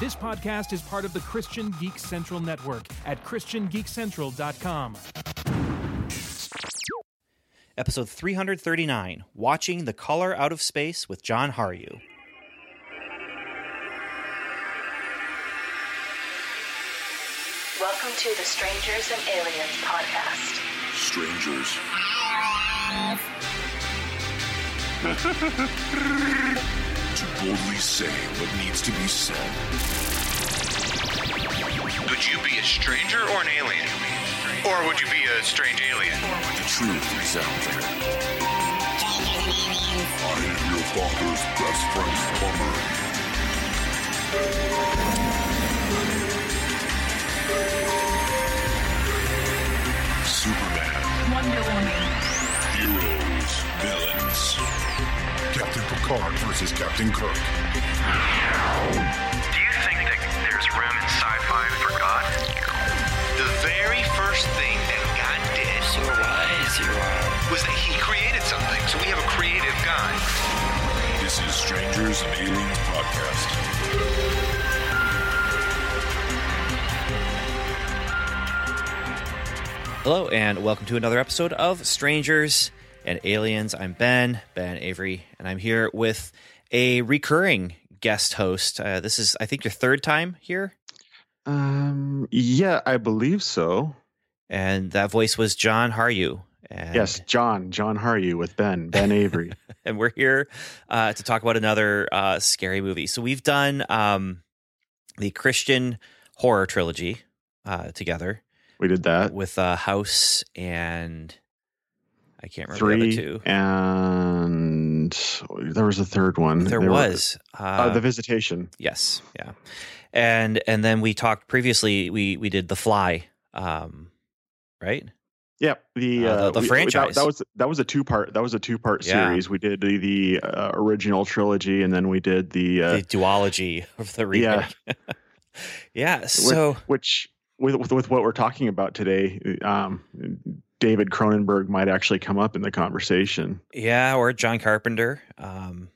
This podcast is part of the Christian Geek Central Network at ChristianGeekCentral.com. Episode 339 Watching the Color Out of Space with John Haryu. Welcome to the Strangers and Aliens podcast. Strangers. to boldly say what needs to be said. Would you be a stranger or an alien? Or would you be a strange alien? The truth is out there. I am your father's best friend, Plumber. Superman. Wonder Woman. Heroes. Villains. Captain Picard versus Captain Kirk. Do you think that there's room in sci-fi for God? The very first thing that God did so wise you are. was that he created something. So we have a creative God. This is Strangers and Aliens Podcast. Hello, and welcome to another episode of Strangers and Aliens. I'm Ben, Ben Avery, and I'm here with a recurring guest host. Uh, this is, I think, your third time here, Um, yeah, I believe so. and that voice was John Haryu. And, Yes, John, John Haryu with Ben, Ben Avery. and we're here uh, to talk about another uh, scary movie. So we've done um, the Christian horror trilogy uh, together we did that. with uh, House and I can't remember the Three, two. and there was a third one. There were- was uh, uh, the Visitation. yes, yeah, and and then we talked previously. We we did The Fly, um, right? Yep, the Uh, the- uh, the we- franchise. That, that was that was a two part. That was a two part Yeah. series. We did the, the uh, original trilogy, and then we did the, uh, the duology of the remake. yeah. Yeah, so which with, with with what we're talking about today, um, David Cronenberg might actually come up in the conversation. yeah, or John Carpenter, um,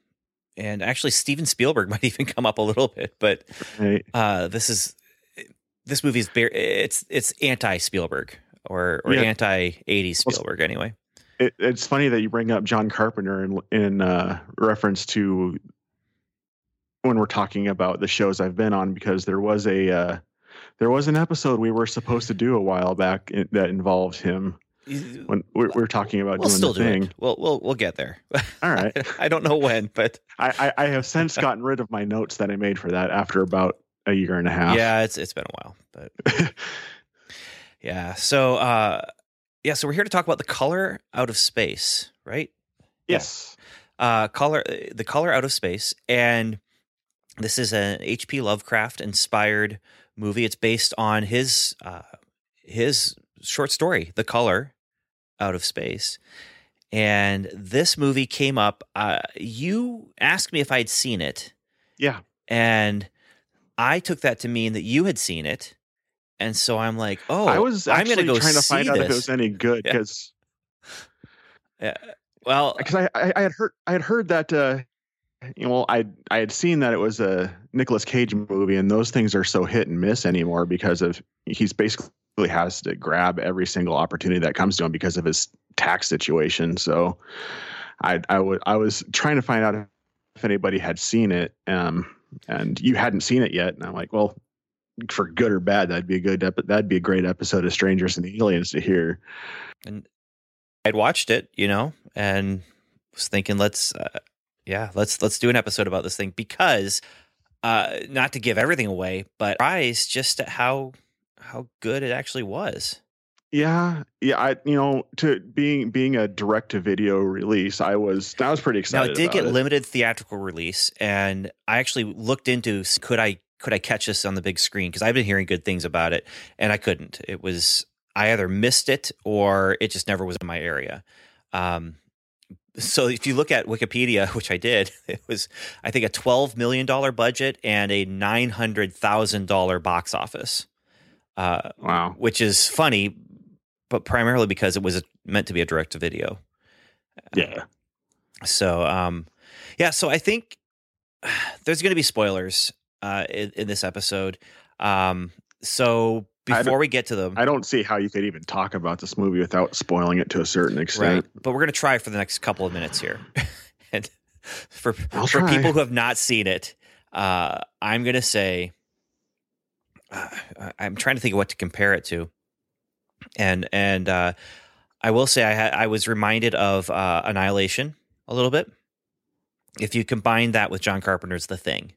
and actually Steven Spielberg might even come up a little bit, but Right? uh, this is this movie is bare, it's it's anti Spielberg or or Yeah. anti eighties Well, Spielberg anyway. it, it's funny that you bring up John Carpenter in in uh, reference to when we're talking about the shows I've been on because there was a uh, there was an episode we were supposed to do a while back that involved him when we, we were talking about We'll doing still the do thing. it. We'll we'll we'll get there. All right, I don't know when, but I, I I have since gotten rid of my notes that I made for that after about a year and a half. yeah, it's it's been a while, but yeah. So uh, yeah, so we're here to talk about the color out of space, right? yes. uh, color the color out of space and this is an hp lovecraft inspired movie it's based on his uh, his short story the color out of space and this movie came up uh, you asked me if i'd seen it Yeah. and i took that to mean that you had seen it and so i'm like oh I was i'm actually gonna go trying to find out if it was any good because. Yeah. because well because I, I I had heard I had heard that uh you know I I had seen that it was a Nicolas Cage movie and those things are so hit and miss anymore because of he's basically has to grab every single opportunity that comes to him because of his tax situation. So I I would I was trying to find out if anybody had seen it um and you hadn't seen it yet. And I'm like well for good or bad that'd be a good ep- that'd be a great episode of Strangers and the Aliens to hear. And I'd watched it, you know, and was thinking, let's, uh, yeah, let's let's do an episode about this thing because, uh, not to give everything away, but surprised just at how how good it actually was. Yeah, yeah. I you know to being being a direct to video release, I was I was pretty excited. Now it did get it. limited theatrical release, and I actually looked into could I could I catch this on the big screen because I've been hearing good things about it, and I couldn't. It was I either missed it or it just never was in my area. Um, so if you look at Wikipedia, which I did, it was I think a twelve million dollar budget and a nine hundred thousand dollar box office, uh, Wow. which is funny, but primarily because it was meant to be a direct to video. Yeah. So, um, yeah, so I think there's going to be spoilers. uh, in, in this episode. Um, so before we get to them, I don't see how you could even talk about this movie without spoiling it to a certain extent. right? But we're gonna try for the next couple of minutes here, and for I'll for try. people who have not seen it, uh, I'm gonna say uh, I'm trying to think of what to compare it to, and and uh, I will say I I was reminded of uh, Annihilation a little bit. If you combine that with John Carpenter's The Thing,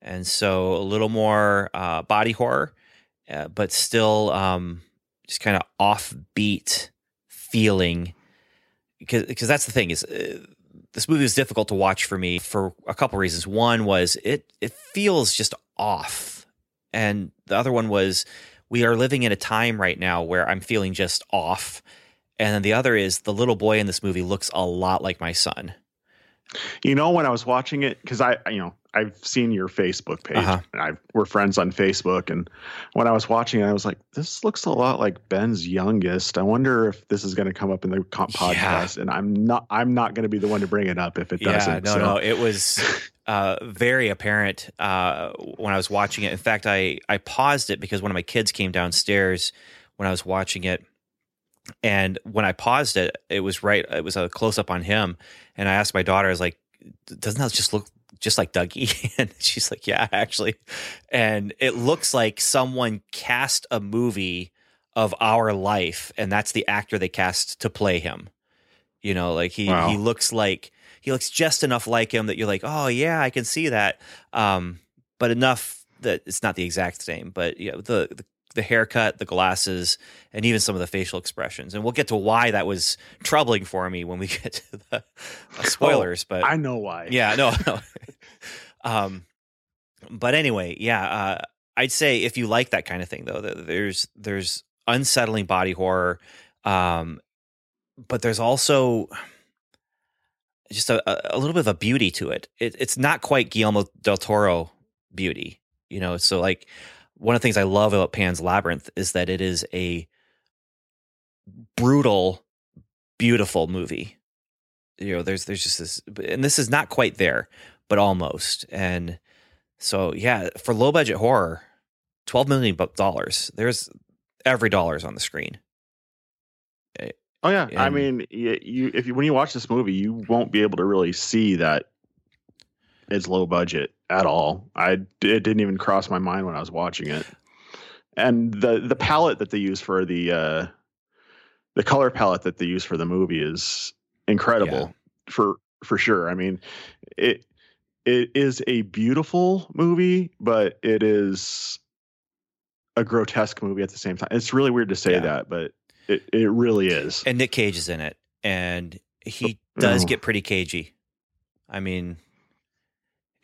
and so a little more uh, body horror, uh, but still um, just kind of offbeat feeling. Because because that's the thing is. Uh, this movie was difficult to watch for me for a couple reasons. One was it it feels just off, and the other one was we are living in a time right now where I'm feeling just off. And then the other is the little boy in this movie looks a lot like my son. You know, when I was watching it, because I, you know, I've seen your Facebook page. Uh-huh. And I we're friends on Facebook, and when I was watching it, I was like, "This looks a lot like Ben's youngest." I wonder if this is going to come up in the co- Yeah. podcast, and I'm not. I'm not going to be the one to bring it up if it doesn't. Yeah, no, so. no, it was uh, very apparent uh, when I was watching it. In fact, I I paused it because one of my kids came downstairs when I was watching it, and when I paused it, it was right. It was a close up on him, and I asked my daughter, I was like, "Doesn't that just look?" Just like Dougie, and she's like, "Yeah, actually," and it looks like someone cast a movie of our life, and that's the actor they cast to play him. You know, like he Wow. he looks like he looks just enough like him that you're like, oh yeah, I can see that. Um, but enough that it's not the exact same. But yeah, the, the the haircut, the glasses, and even some of the facial expressions. And we'll get to why that was troubling for me when we get to the uh, spoilers. but I know why. yeah, no, no. um, but anyway, yeah, uh, I'd say if you like that kind of thing, though, there's there's unsettling body horror, um, but there's also just a, a- a little bit of a beauty to it. it. It's not quite Guillermo del Toro beauty, you know. So like one of the things I love about Pan's Labyrinth is that it is a brutal, beautiful movie. You know, there's there's just this, and this is not quite there, but almost. And so, yeah, for low budget horror, twelve million dollars. There's every dollar's on the screen. Eh, oh yeah. I mean, you, you if you when you watch this movie, you won't be able to really see that it's low budget at all. I it didn't even cross my mind when I was watching it. And the the palette that they use for the uh the color palette that they use for the movie is incredible for for sure. I mean, it it is a beautiful movie, but it is a grotesque movie at the same time. It's really weird to say Yeah. that, but it, it really is. And Nick Cage is in it, and he does Oh. get pretty cagey. I mean,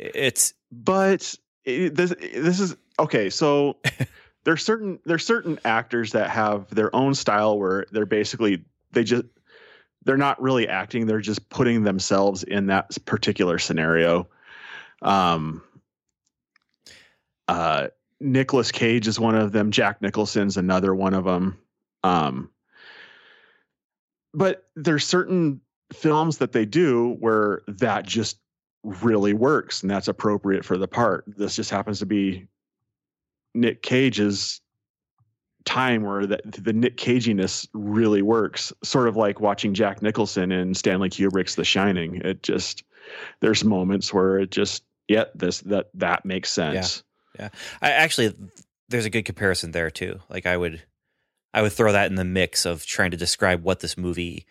it's but it, this this is okay. So there's certain there's certain actors that have their own style where they're basically they just they're not really acting; they're just putting themselves in that particular scenario. Um, uh, Nicolas Cage is one of them. Jack Nicholson's another one of them. Um, but there's certain films that they do where that just really works and that's appropriate for the part. This just happens to be Nick Cage's time where the, the Nick Caginess really works. Sort of like watching Jack Nicholson in Stanley Kubrick's The Shining. It just there's moments where it just yeah this that that makes sense. Yeah. I actually there's a good comparison there too. Like I would I would throw that in the mix of trying to describe what this movie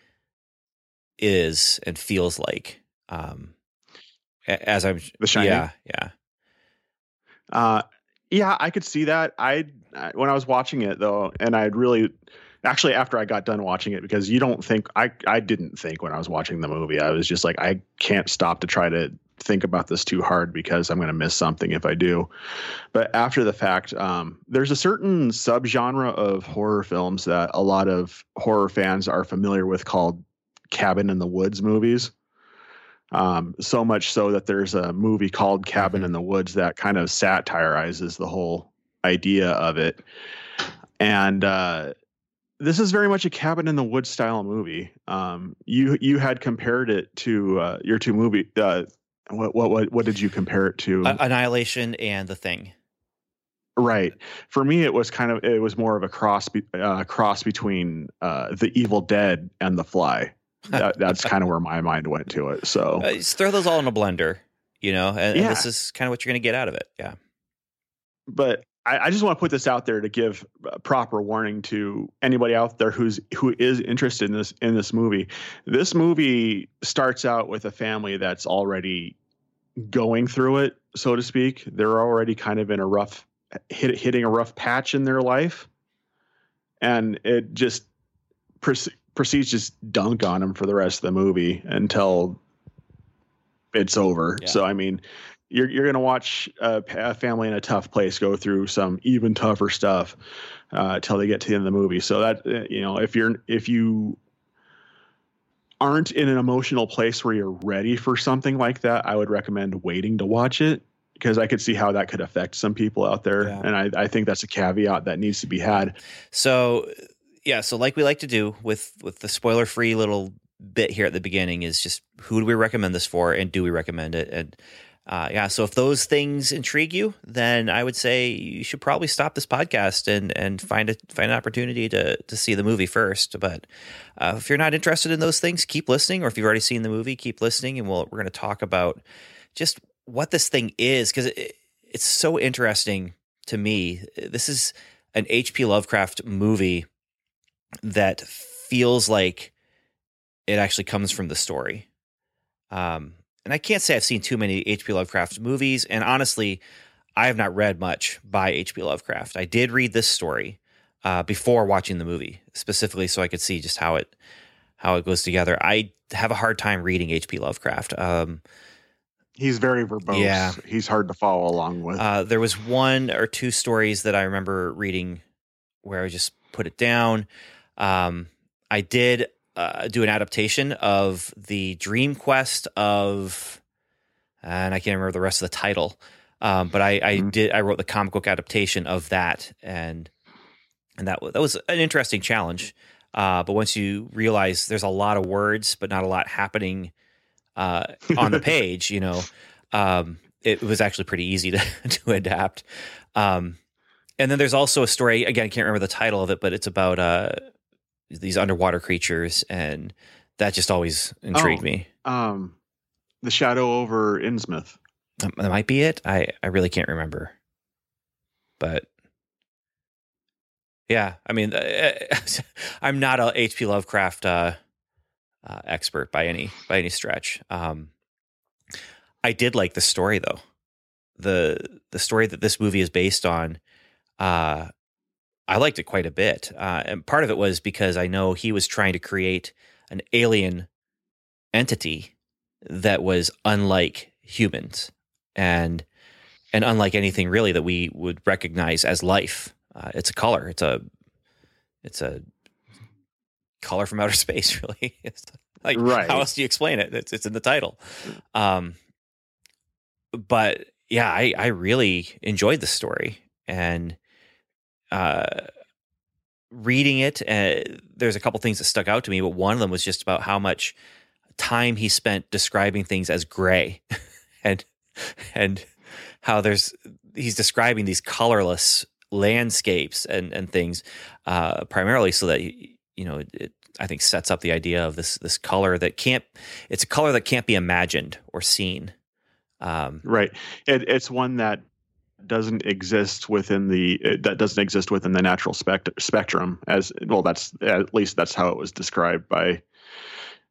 is and feels like. Um as I'm The Shining? Yeah, yeah. Uh, yeah, I could see that. I when I was watching it though, and I'd really actually after I got done watching it because you don't think I I didn't think when I was watching the movie. I was just like I can't stop to try to think about this too hard because I'm going to miss something if I do. But after the fact, um, there's a certain subgenre of horror films that a lot of horror fans are familiar with called cabin in the woods movies. Um, so much so that there's a movie called Cabin Mhm. in the Woods that kind of satirizes the whole idea of it. And uh, this is very much a cabin in the woods style movie. Um, you you had compared it to uh, your two movie. Uh, what what what, what did you compare it to? Annihilation and The Thing. Right. For me, it was kind of it was more of a cross uh, cross between uh, the Evil Dead and The Fly. That, that's kind of where my mind went to it. So Uh, just throw those all in a blender, you know, and, and this is kind of what you're going to get out of it. Yeah. but I, I just want to put this out there to give a proper warning to anybody out there who's who is interested in this in this movie. This movie starts out with a family that's already going through it, so to speak. They're already kind of in a rough hit, hitting a rough patch in their life, and it just proceeds just dunk on them for the rest of the movie until it's over. Yeah. So I mean, you're you're gonna watch a, a family in a tough place go through some even tougher stuff uh, until they get to the end of the movie. So that uh, you know, if you're if you aren't in an emotional place where you're ready for something like that, I would recommend waiting to watch it because I could see how that could affect some people out there, Yeah. and I, I think that's a caveat that needs to be had. So, yeah. So, like we like to do with with the spoiler free little bit here at the beginning is just who do we recommend this for, and do we recommend it? And uh, yeah. So, if those things intrigue you, then I would say you should probably stop this podcast and and find a find an opportunity to to see the movie first. But uh, if you're not interested in those things, keep listening. Or if you've already seen the movie, keep listening, and we'll we're going to talk about just what this thing is because it, it's so interesting to me. This is an H.P. Lovecraft movie that feels like it actually comes from the story. Um, and I can't say I've seen too many H.P. Lovecraft movies. And honestly, I have not read much by H.P. Lovecraft. I did read this story uh, before watching the movie, specifically so I could see just how it how it goes together. I have a hard time reading H.P. Lovecraft. Um, He's very verbose. Yeah. he's hard to follow along with. Uh, there was one or two stories that I remember reading where I just put it down. Um, I did uh, do an adaptation of the Dream Quest of, and I can't remember the rest of the title, um, but I, I Mhm. did. I wrote the comic book adaptation of that, and and that that was an interesting challenge. Uh, but once you realize there's a lot of words, but not a lot happening uh, on the page, you know, um, it was actually pretty easy to, to adapt. Um, and then there's also a story, again, I can't remember the title of it, but it's about uh, these underwater creatures. And that just always intrigued Oh. me. um, the Shadow over Innsmouth. Um, That might be it. I, I really can't remember. But yeah, I mean, I'm not a H.P. Lovecraft uh, uh, expert by any by any stretch. Um, I did like the story though. the The story that this movie is based on, uh, I liked it quite a bit, uh, and part of it was because I know he was trying to create an alien entity that was unlike humans and and unlike anything really that we would recognize as life. Uh, it's a color. It's a it's a color from outer space. Really, like Right. how else do you explain it? It's it's in the title. Um, but yeah, I I really enjoyed the story and uh reading it uh, there's a couple things that stuck out to me but one of them was just about how much time he spent describing things as gray and and how there's he's describing these colorless landscapes and and things uh primarily so that you know it I think sets up the idea of this this color that can't it's a color that can't be imagined or seen um Right. It, it's one that doesn't exist within the it, that doesn't exist within the natural spect- spectrum as well that's at least that's how it was described by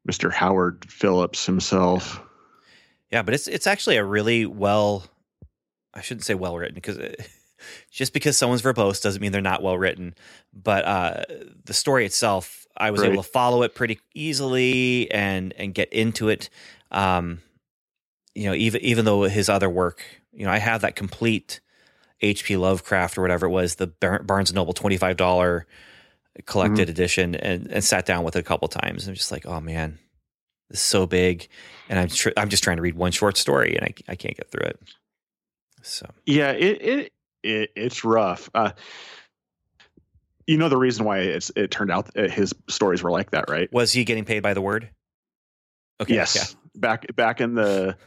Mr. Howard Phillips himself. Yeah, but it's it's actually a really well. I shouldn't say well written because just because someone's verbose doesn't mean they're not well written. But uh, the story itself, I was Right. able to follow it pretty easily and and get into it. Um, you know, even even though his other work, you know, I have that complete H.P. Lovecraft or whatever it was, the Bar- Barnes and Noble twenty five dollar collected Mm-hmm. edition, and and sat down with it a couple times. I'm just like, oh man, this is so big, and I'm tr- I'm just trying to read one short story, and I I can't get through it. So Yeah, it it, it it's rough. Uh, you know the reason why it's it turned out his stories were like that, right? was he getting paid by the word? Okay, yes. Back back in the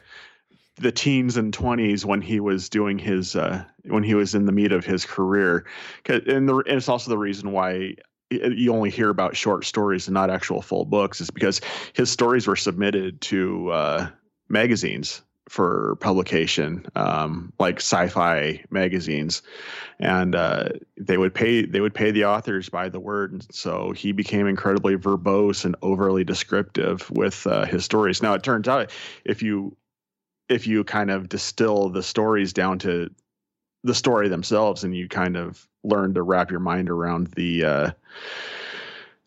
the teens and 20s when he was doing his uh, when he was in the meat of his career. And, the, and it's also the reason why you only hear about short stories and not actual full books is because his stories were submitted to uh, magazines for publication um, like sci-fi magazines. And uh, they would pay they would pay the authors by the word. And so he became incredibly verbose and overly descriptive with uh, his stories. Now it turns out if you if you kind of distill the stories down to the story themselves and you kind of learn to wrap your mind around the uh,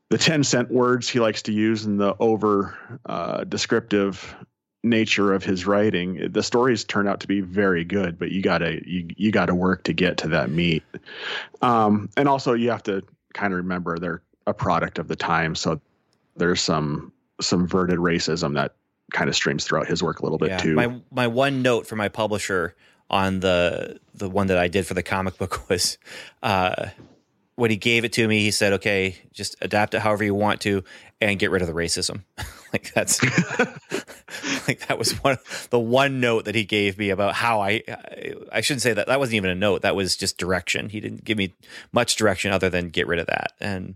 the 10 cent words he likes to use and the over uh, descriptive nature of his writing the stories turn out to be very good but you gotta you, you gotta work to get to that meat. Um, and also you have to kind of remember they're a product of the time so there's some some verted racism that kind of streams throughout his work a little bit yeah. too My my one note for my publisher on the the one that I did for the comic book was uh, when he gave it to me. He said, "Okay, just adapt it however you want to, and get rid of the racism." like that's like that was one the one note that he gave me about how I, I I shouldn't say that that wasn't even a note. That was just direction. He didn't give me much direction other than get rid of that. And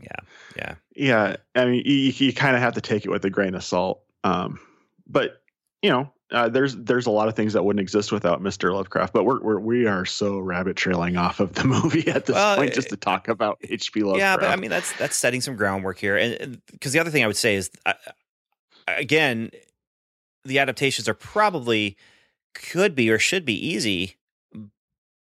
yeah, yeah. yeah i mean you, you kind of have to take it with a grain of salt um, but you know uh, there's there's a lot of things that wouldn't exist without Mr. Lovecraft, but we're, we're we are so rabbit trailing off of the movie at this Well, point just to talk about H.P. Lovecraft. Yeah, but I mean that's that's setting some groundwork here, and because the other thing I would say is, uh, again, the adaptations are probably could be or should be easy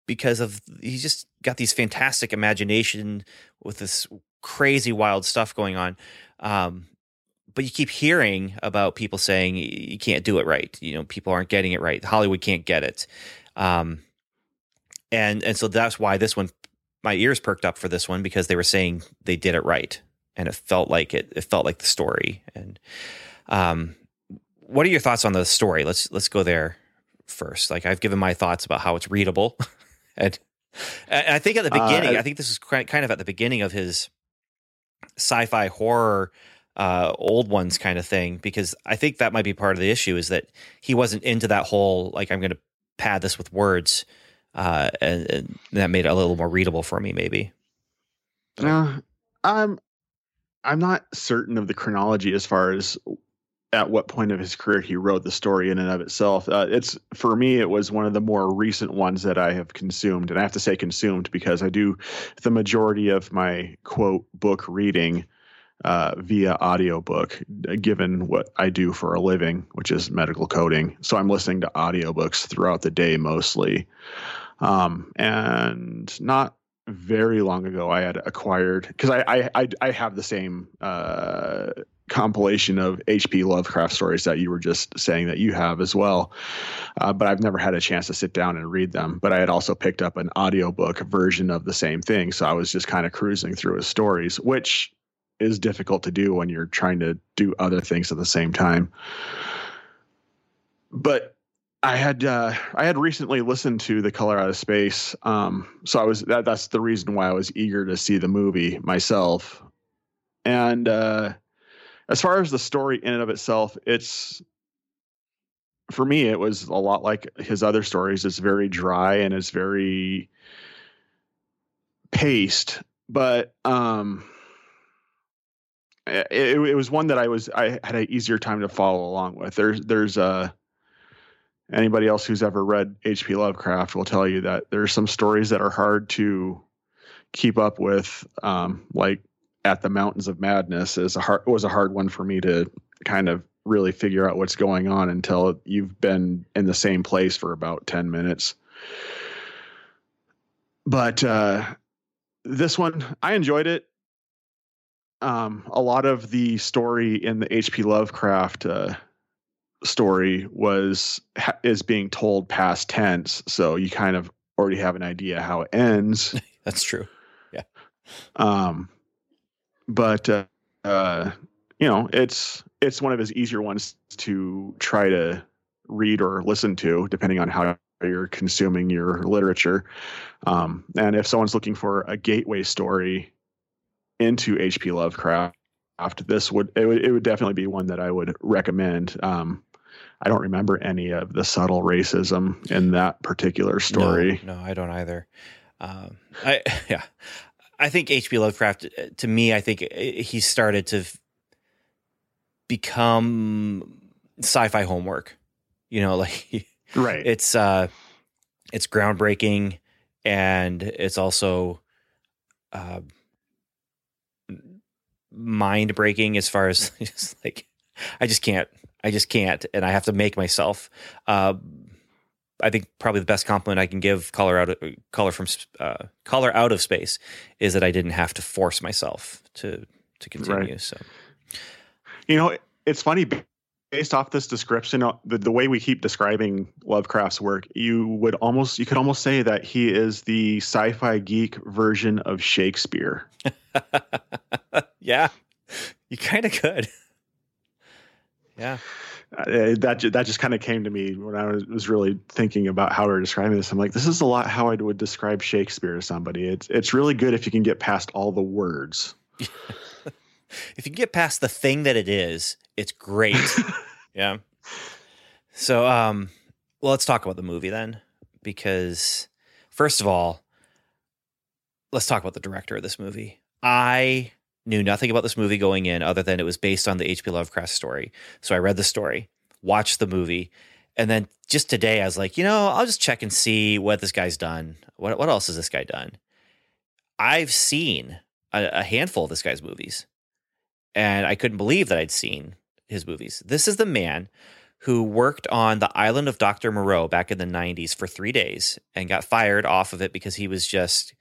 because of he's just got these fantastic imagination with this crazy wild stuff going on. Um, but you keep hearing about people saying you can't do it right. You know, people aren't getting it right. Hollywood can't get it. Um, and and so that's why this one my ears perked up for this one because they were saying they did it right and it felt like it it felt like the story and um what are your thoughts on the story let's let's go there first like i've given my thoughts about how it's readable and, and i think at the Uh, beginning I- i think this is kind of at the beginning of his sci-fi horror uh old ones kind of thing because i think that might be part of the issue is that he wasn't into that whole like i'm gonna pad this with words uh, and, and that made it a little more readable for me, maybe. Uh, I'm I'm not certain of the chronology as far as at what point of his career he wrote the story in and of itself. Uh, it's for me, it was one of the more recent ones that I have consumed, and I have to say consumed because I do the majority of my quote book reading uh, via audiobook, given what I do for a living, which is medical coding. So I'm listening to audiobooks throughout the day mostly. Um, and not very long ago, I had acquired because I, I, I I have the same uh, compilation of H.P. Lovecraft stories that you were just saying that you have as well. Uh, but I've never had a chance to sit down and read them. But I had also picked up an audiobook version of the same thing, so I was just kind of cruising through his stories, which is difficult to do when you're trying to do other things at the same time. But I had uh, I had recently listened to The Color Out of Space, um, so I was that, that's the reason why I was eager to see the movie myself. And uh, as far as the story in and of itself, it's for me it was a lot like his other stories. It's very dry and it's very paced, but um, it, it was one that I was I had an easier time to follow along with. There's there's uh anybody else who's ever read H.P. Lovecraft will tell you that there's some stories that are hard to keep up with. Um, like at the Mountains of Madness is a hard was a hard one for me to kind of really figure out what's going on until you've been in the same place for about 10 minutes. But uh, this one, I enjoyed it. Um, a lot of the story in the H.P. Lovecraft uh, story was ha- is being told past tense, so you kind of already have an idea how it ends. That's true. Yeah. Um, but uh, uh, you know, it's it's one of his easier ones to try to read or listen to, depending on how you're consuming your literature. Um, and if someone's looking for a gateway story into H.P. Lovecraft, this would it would it would definitely be one that I would recommend. Um, I don't remember any of the subtle racism in that particular story. No, no I don't either. Um, I yeah, I think H.P. Lovecraft. uh, To me, I think uh, he started to become sci-fi homework. You know, like Right. it's uh, it's groundbreaking, and it's also uh, mind breaking as far as just like I just can't. I just can't, and I have to make myself. Uh, I think probably the best compliment I can give color out of, color from uh, color out of space is that I didn't have to force myself to to continue. Right. So You know, it's funny based off this description, uh, the, the way we keep describing Lovecraft's work, you would almost you could almost say that he is the sci-fi geek version of Shakespeare. yeah, you kind of could. Yeah, Uh, that ju- that just kind of came to me when I was, was really thinking about how we were describing this. I'm like, this is a lot how I would describe Shakespeare to somebody. It's it's really good if you can get past all the words. if you can get past the thing that it is, it's great. yeah. So, um, well, let's talk about the movie then, because first of all, let's talk about the director of this movie. I knew nothing about this movie going in, other than it was based on the H.P. Lovecraft story. So I read the story, watched the movie, and then just today I was like, you know, I'll just check and see what this guy's done. What what else has this guy done? I've seen a, a handful of this guy's movies and I couldn't believe that I'd seen his movies. This is the man who worked on the island of Dr. Moreau back in the 90s for three days and got fired off of it because he was just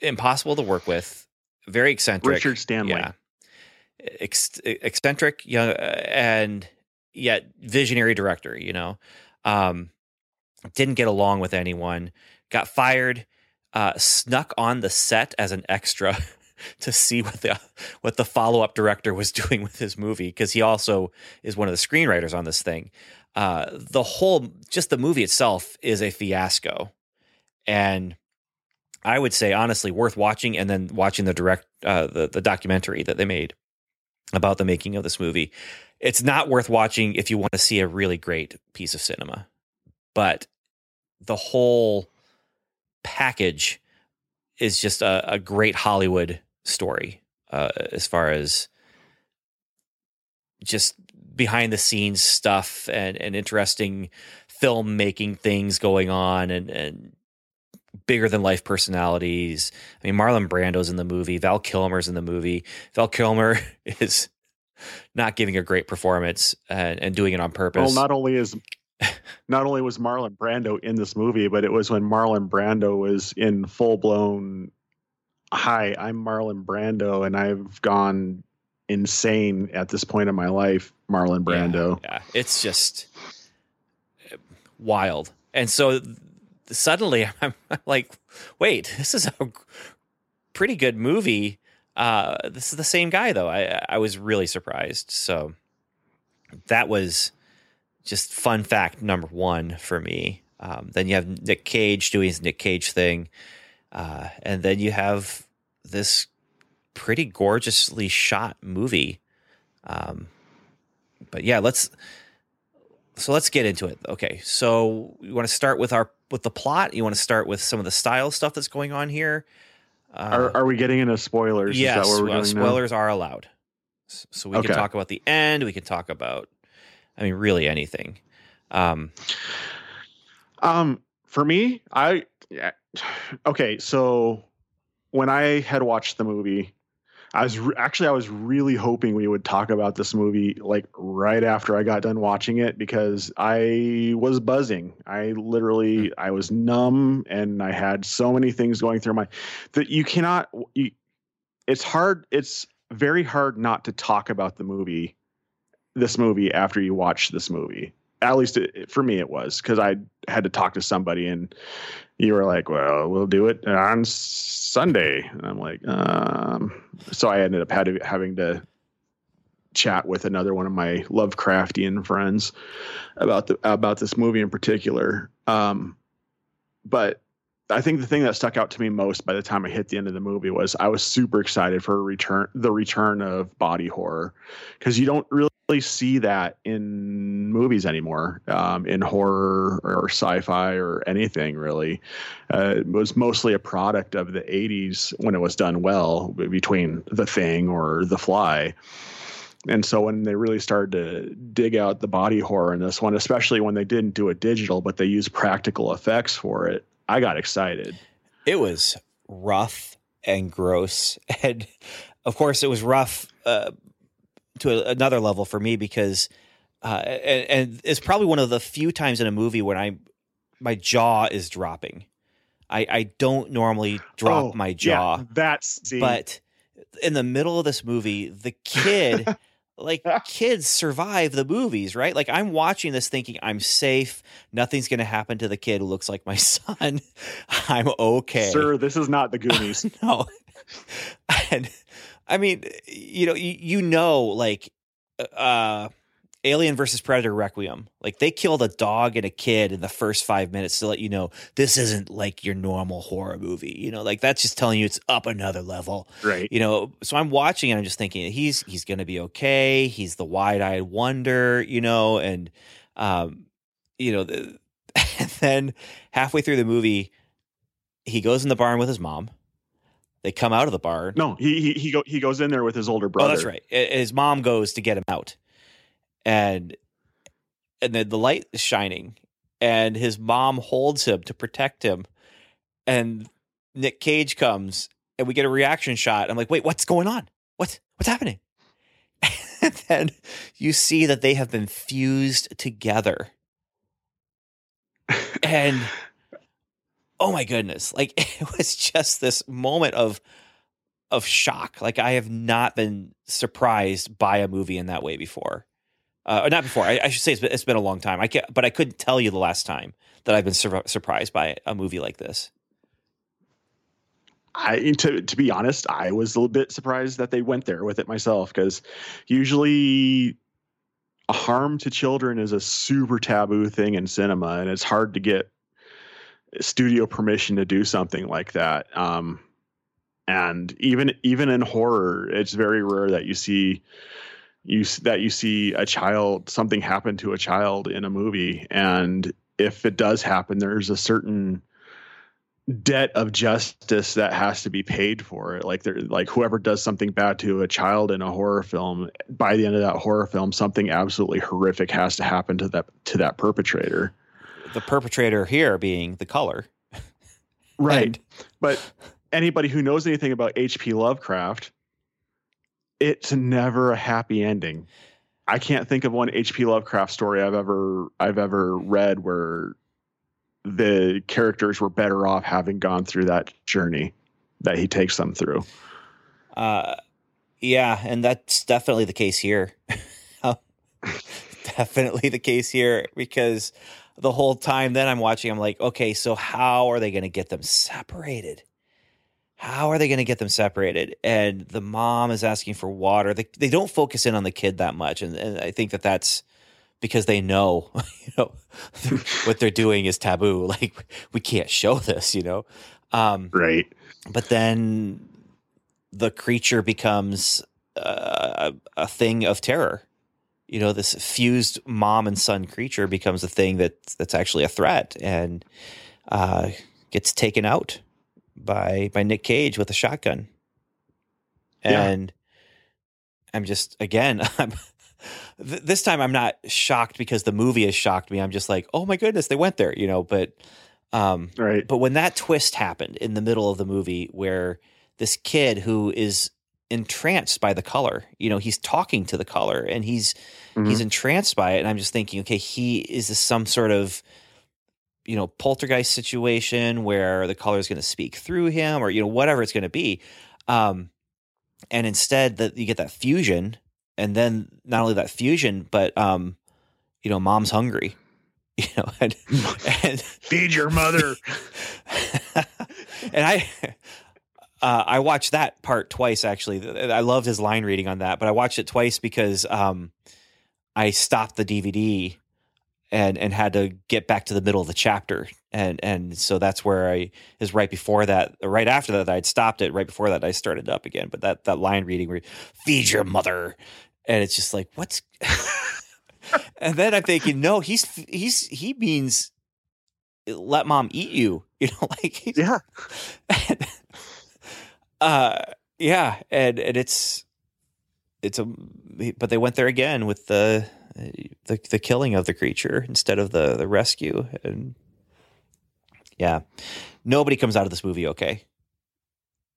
impossible to work with, very eccentric. Richard Stanley. Yeah. Ex- eccentric, young, and yet visionary director, you know. Um, didn't get along with anyone, got fired, uh, snuck on the set as an extra to see what the what the follow up director was doing with his movie because he also is one of the screenwriters on this thing. Uh, the whole, just the movie itself, is a fiasco, and I would say honestly worth watching, and then watching the direct uh, the the documentary that they made about the making of this movie. It's not worth watching if you want to see a really great piece of cinema, but the whole package is just a, a great Hollywood story uh, as far as just behind the scenes stuff and, and interesting filmmaking things going on and, and bigger than life personalities. I mean, Marlon Brando's in the movie, Val Kilmer's in the movie. Val Kilmer is not giving a great performance and, and doing it on purpose. Well, not only is not only was Marlon Brando in this movie, but it was when Marlon Brando was in full blown. Hi, I'm Marlon Brando, and I've gone insane at this point in my life. Marlon Brando. Yeah, yeah. it's just uh, wild. And so suddenly I'm like, wait, this is a pretty good movie. Uh, this is the same guy though. I I was really surprised. So that was just fun fact number one for me. Um, then you have Nick Cage doing his Nick Cage thing, uh, and then you have this pretty gorgeously shot movie. Um, but yeah, let's so let's get into it. Okay, so you want to start with our with the plot? You want to start with some of the style stuff that's going on here? Uh, Are, are we getting into spoilers? yes, Is that where we're going now? spoilers are allowed. So we Okay. can talk about the end. We can talk about, I mean, really anything. Um, Um, for me, I yeah, okay. So when I had watched the movie, I was re- actually I was really hoping we would talk about this movie like right after I got done watching it because I was buzzing. I literally hmm. I was numb and I had so many things going through my that you cannot. You, it's hard. It's very hard not to talk about the movie, this movie after you watch this movie at least it, for me it was because I had to talk to somebody and you were like, well, we'll do it on Sunday. And I'm like, um, so I ended up had to, having to chat with another one of my Lovecraftian friends about the, about this movie in particular. Um, but I think the thing that stuck out to me most by the time I hit the end of the movie was I was super excited for return, the return of body horror, because you don't really really see that in movies anymore, um, in horror or sci-fi or anything really. Uh, it was mostly a product of the '80s when it was done well, between The Thing or The Fly. And so when they really started to dig out the body horror in this one, especially when they didn't do it digital, but they used practical effects for it, I got excited. It was rough and gross, and of course, it was rough uh, to a, another level for me because, uh, and, and it's probably one of the few times in a movie when I my jaw is dropping. I, I don't normally drop Oh, my yeah, jaw, that's see, but in the middle of this movie, the kid, like kids survive the movies, right? Like I'm watching this thinking I'm safe. Nothing's going to happen to the kid who looks like my son. I'm okay. sir, this is not the Goonies. No. and I mean, you know, you, you know, like, uh, Alien versus Predator Requiem. Like they killed a dog and a kid in the first five minutes to let you know this isn't like your normal horror movie. You know, like that's just telling you it's up another level. right. You know, so I'm watching and I'm just thinking he's he's gonna be okay. He's the wide eyed wonder, you know, and um, you know, the, and then halfway through the movie, he goes in the barn with his mom. They come out of the barn. No, he he he, go, he goes in there with his older brother. Oh, that's right. His mom goes to get him out, and and then the light is shining, and his mom holds him to protect him, and Nick Cage comes, and we get a reaction shot. I'm like, wait, what's going on? What what's happening? and then you see that they have been fused together, and oh my goodness like it was just this moment of of shock like i have not been surprised by a movie in that way before. Uh, or not before I, I should say it's been, it's been a long time. I can't but i couldn't tell you the last time that i've been sur- surprised by a movie like this. I to to be honest, I was a little bit surprised that they went there with it myself because usually harm to children is a super taboo thing in cinema, and it's hard to get studio permission to do something like that. Um, and even even in horror, it's very rare that you see you that you see a child something happen to a child in a movie, and if it does happen, there's a certain debt of justice that has to be paid for it. Like there like whoever does something bad to a child in a horror film by the end of that horror film something absolutely horrific has to happen to that to that perpetrator the perpetrator here being the color. Right. And- but anybody who knows anything about hp lovecraft it's never a happy ending. I can't think of one hp lovecraft story i've ever i've ever read where the characters were better off having gone through that journey that he takes them through. Uh, yeah, and that's definitely the case here. definitely the case here because the whole time then I'm watching, I'm like, okay, so how are they going to get them separated? How are they going to get them separated? And the mom is asking for water. They, they don't focus in on the kid that much, and, and I think that that's because they know, you know, what they're doing is taboo. Like we can't show this, you know. Um, right but then the creature becomes uh, a, a thing of terror. You know, this fused mom and son creature becomes a thing that that's actually a threat and uh, gets taken out by by Nick Cage with a shotgun. Yeah. And I'm just again, I'm th- this time I'm not shocked because the movie has shocked me. I'm just like, oh my goodness, they went there, you know. But um, right but when that twist happened in the middle of the movie where this kid who is entranced by the color, you know, he's talking to the color and he's he's entranced by it and I'm just thinking, okay, he is this some sort of you know, poltergeist situation where the color is going to speak through him or you know whatever it's going to be. Um and instead that you get that fusion and then not only that fusion but um you know, mom's hungry. You know, and, and feed your mother and I uh, I watched that part twice actually. I loved his line reading on that, but I watched it twice because um, I stopped the DVD and and had to get back to the middle of the chapter, and and so that's where I is right before that, right after that I'd stopped it. Right before that I started up again, but that that line reading where feed your mother. and it's just like what's. and then I'm thinking, no, he's he's he means let mom eat you. You know, like Yeah. uh yeah and and it's it's a but they went there again with the the the killing of the creature instead of the the rescue and yeah nobody comes out of this movie okay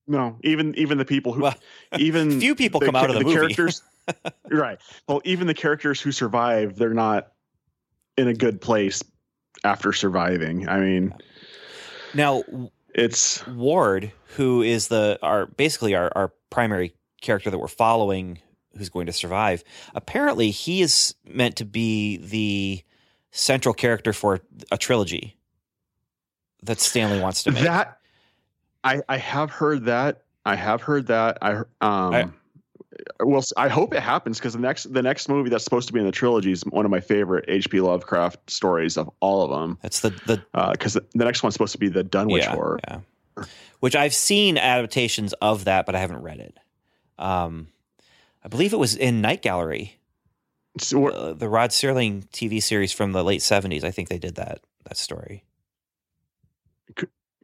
No, even even the people who Well, even few people the come out of the movie. characters. right. Well, even the characters who survive, they're not in a good place after surviving. I mean, now it's ward who is the our basically our our primary character that we're following who's going to survive apparently he is meant to be the central character for a trilogy that stanley wants to make that. I I have heard that. I have heard that. I um. I- well, I hope it happens because the next the next movie that's supposed to be in the trilogy is one of my favorite H.P. Lovecraft stories of all of them. that's the the Because the, the next one's supposed to be the Dunwich yeah, horror. yeah. Which I've seen adaptations of that, but I haven't read it. Um, I believe it was in Night Gallery, So uh, the Rod Serling TV series from the late seventies. I think they did that that story.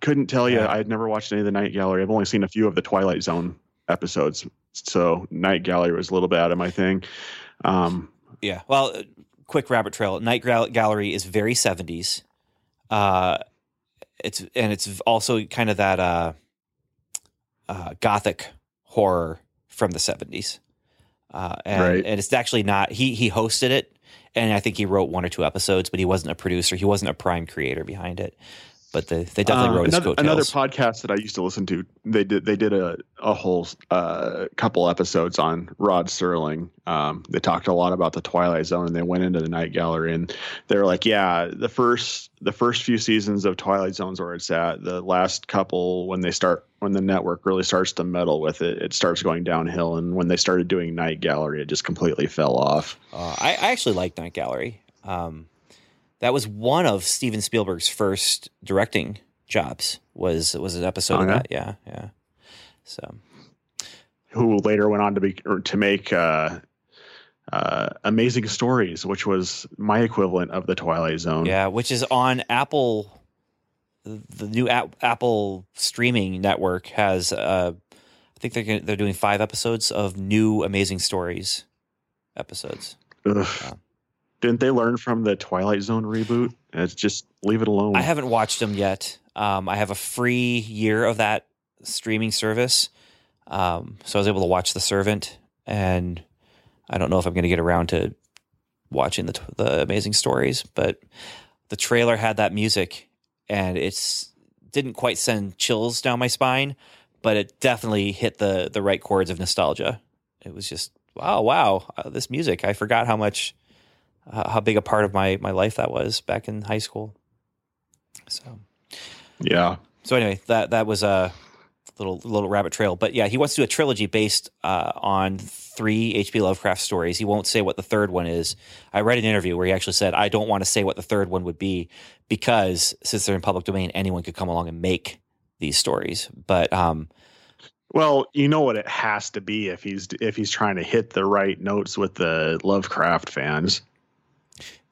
couldn't tell you. Yeah. I had never watched any of the Night Gallery. I've only seen a few of the Twilight Zone episodes. So Night Gallery was a little bit out of my thing. Um, Yeah. Well, uh, quick rabbit trail. Night Gallery is very seventies. Uh, it's and it's also kind of that uh, uh, gothic horror from the seventies. Uh, and, Right. and it's actually not he he hosted it and I think he wrote one or two episodes, but he wasn't a producer. He wasn't a prime creator behind it. But the, they definitely uh, wrote his another, another podcast that I used to listen to. They did they did a a whole uh, couple episodes on Rod Serling. Um, they talked a lot about the Twilight Zone, and they went into the Night Gallery, and they were like, "Yeah, the first the first few seasons of Twilight Zone's where it's at. The last couple, when they start when the network really starts to meddle with it, it starts going downhill. And when they started doing Night Gallery, it just completely fell off." Uh, I, I actually like Night Gallery. Um, that was one of Steven Spielberg's first directing jobs. Was was an episode of that? Yeah, yeah. So who later went on to be to make uh, uh, Amazing Stories, which was my equivalent of the Twilight Zone. yeah, which is on Apple. The new app, Apple streaming network has. Uh, I think they're gonna, they're doing five episodes of new Amazing Stories episodes. Ugh. Yeah. Didn't they learn from the Twilight Zone reboot? It's just leave it alone. I haven't watched them yet. Um, I have a free year of that streaming service, um, so I was able to watch The Servant, and I don't know if I'm going to get around to watching the the Amazing Stories, but the trailer had that music, and it's didn't quite send chills down my spine, but it definitely hit the the right chords of nostalgia. It was just wow, wow, uh, this music. I forgot how much uh, how big a part of my my life that was back in high school. So yeah. so anyway, that that was a little little rabbit trail. But yeah, he wants to do a trilogy based uh, on three H.P. Lovecraft stories. He won't say what the third one is. I read an interview where he actually said, "I don't want to say what the third one would be because since they're in public domain, anyone could come along and make these stories." But um, Well, you know what it has to be if he's if he's trying to hit the right notes with the Lovecraft fans.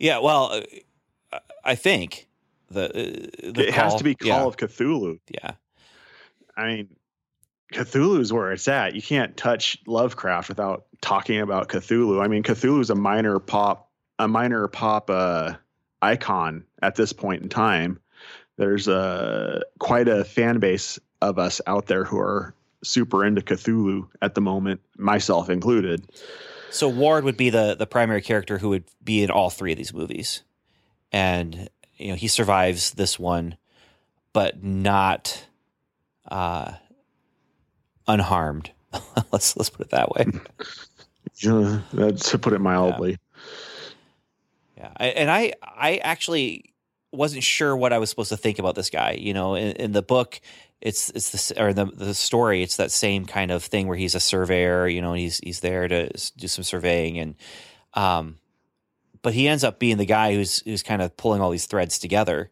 Yeah, well, uh, I think the, uh, the it has to be Call yeah, of Cthulhu. yeah. I mean, Cthulhu's where it's at. You can't touch Lovecraft without talking about Cthulhu. I mean, Cthulhu's a minor pop, a minor pop uh, icon at this point in time. There's a quite a fan base of us out there who are super into Cthulhu at the moment, myself included. So Ward would be the the primary character who would be in all three of these movies, and you know he survives this one, but not uh, unharmed. let's let's put it that way. That's to put it mildly. Yeah, I, and I I actually wasn't sure what I was supposed to think about this guy. You know, in, in the book, it's it's the or the the story. It's that same kind of thing where he's a surveyor. You know, he's he's there to do some surveying, and um, but he ends up being the guy who's who's kind of pulling all these threads together,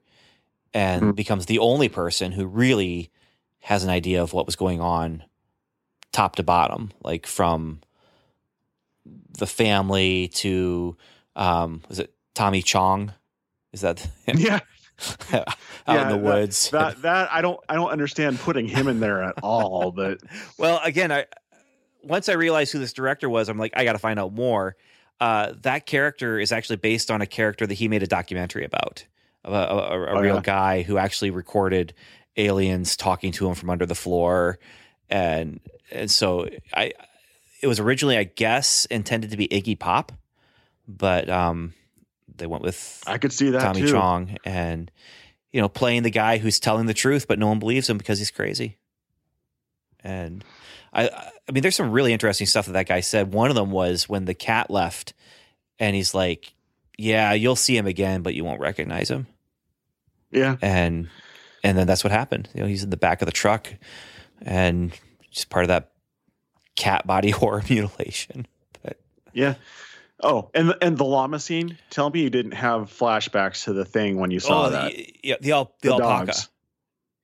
and Hmm. becomes the only person who really has an idea of what was going on, top to bottom, like from the family to um, was it Tommy Chong? Is that yeah, out Yeah, in the woods? that that I don't I don't understand putting him in there at all. But Well, again, I once I realized who this director was, I'm like, I got to find out more. Uh, that character is actually based on a character that he made a documentary about, a, a, a- a Oh, real yeah. guy who actually recorded aliens talking to him from under the floor, and and so I, it was originally, I guess, intended to be Iggy Pop, but um, they went with I could see that Tommy too. Chong and you know playing the guy who's telling the truth but no one believes him because he's crazy. And I I mean there's some really interesting stuff that that guy said. One of them was when the cat left and he's like yeah you'll see him again but you won't recognize him. Yeah, and and then that's what happened. You know he's in the back of the truck and just part of that cat body horror mutilation. But yeah. Oh, and the, and the llama scene. Tell me you didn't have flashbacks to the thing when you saw oh that. the, yeah the, al- the, The alpaca dogs.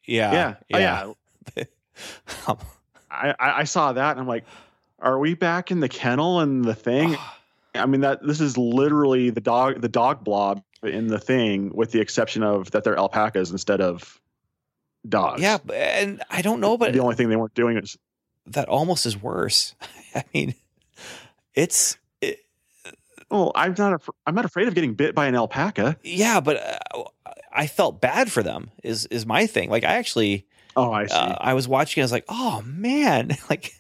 yeah yeah, Oh, yeah. I, I I saw that and I'm like, are we back in the kennel and the thing? I mean that this is literally the dog the dog blob in the thing, with the exception of that they're alpacas instead of dogs. Yeah, and I don't know, but the only thing they weren't doing is that almost is worse. I mean, it's it, well, I'm not af- I'm not afraid of getting bit by an alpaca. yeah, but uh, I felt bad for them. Is is my thing? Like I actually, Oh, I see. uh, I was watching. I was like, oh man, like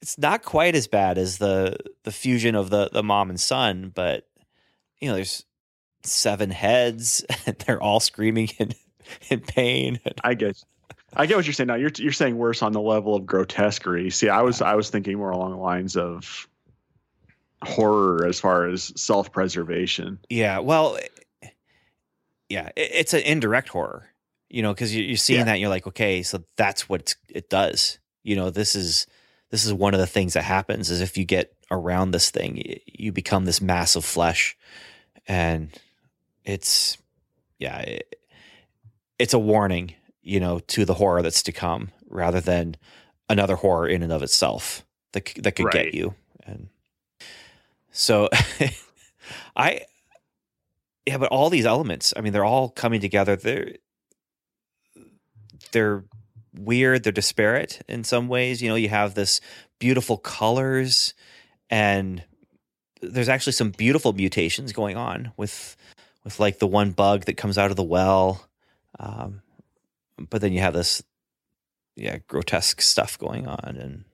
it's not quite as bad as the the fusion of the the mom and son, but you know, there's seven heads, and they're all screaming in in pain. I get I get what you're saying. Now you're you're saying worse on the level of grotesquerie. See, I was I was thinking more along the lines of horror as far as self preservation. Yeah, well, yeah, it, it's an indirect horror, you know, because you, you're seeing Yeah. that and you're like, okay, so that's what it does. You know, this is this is one of the things that happens is if you get around this thing, you become this mass of flesh, and it's yeah, it, it's a warning, you know, to the horror that's to come, rather than another horror in and of itself that that could Right. get you. And so, I yeah, but all these elements, I mean, they're all coming together. They're they're weird, they're disparate in some ways. You know, you have this beautiful colors and there's actually some beautiful mutations going on with with like the one bug that comes out of the well. Um, but then you have this yeah, grotesque stuff going on and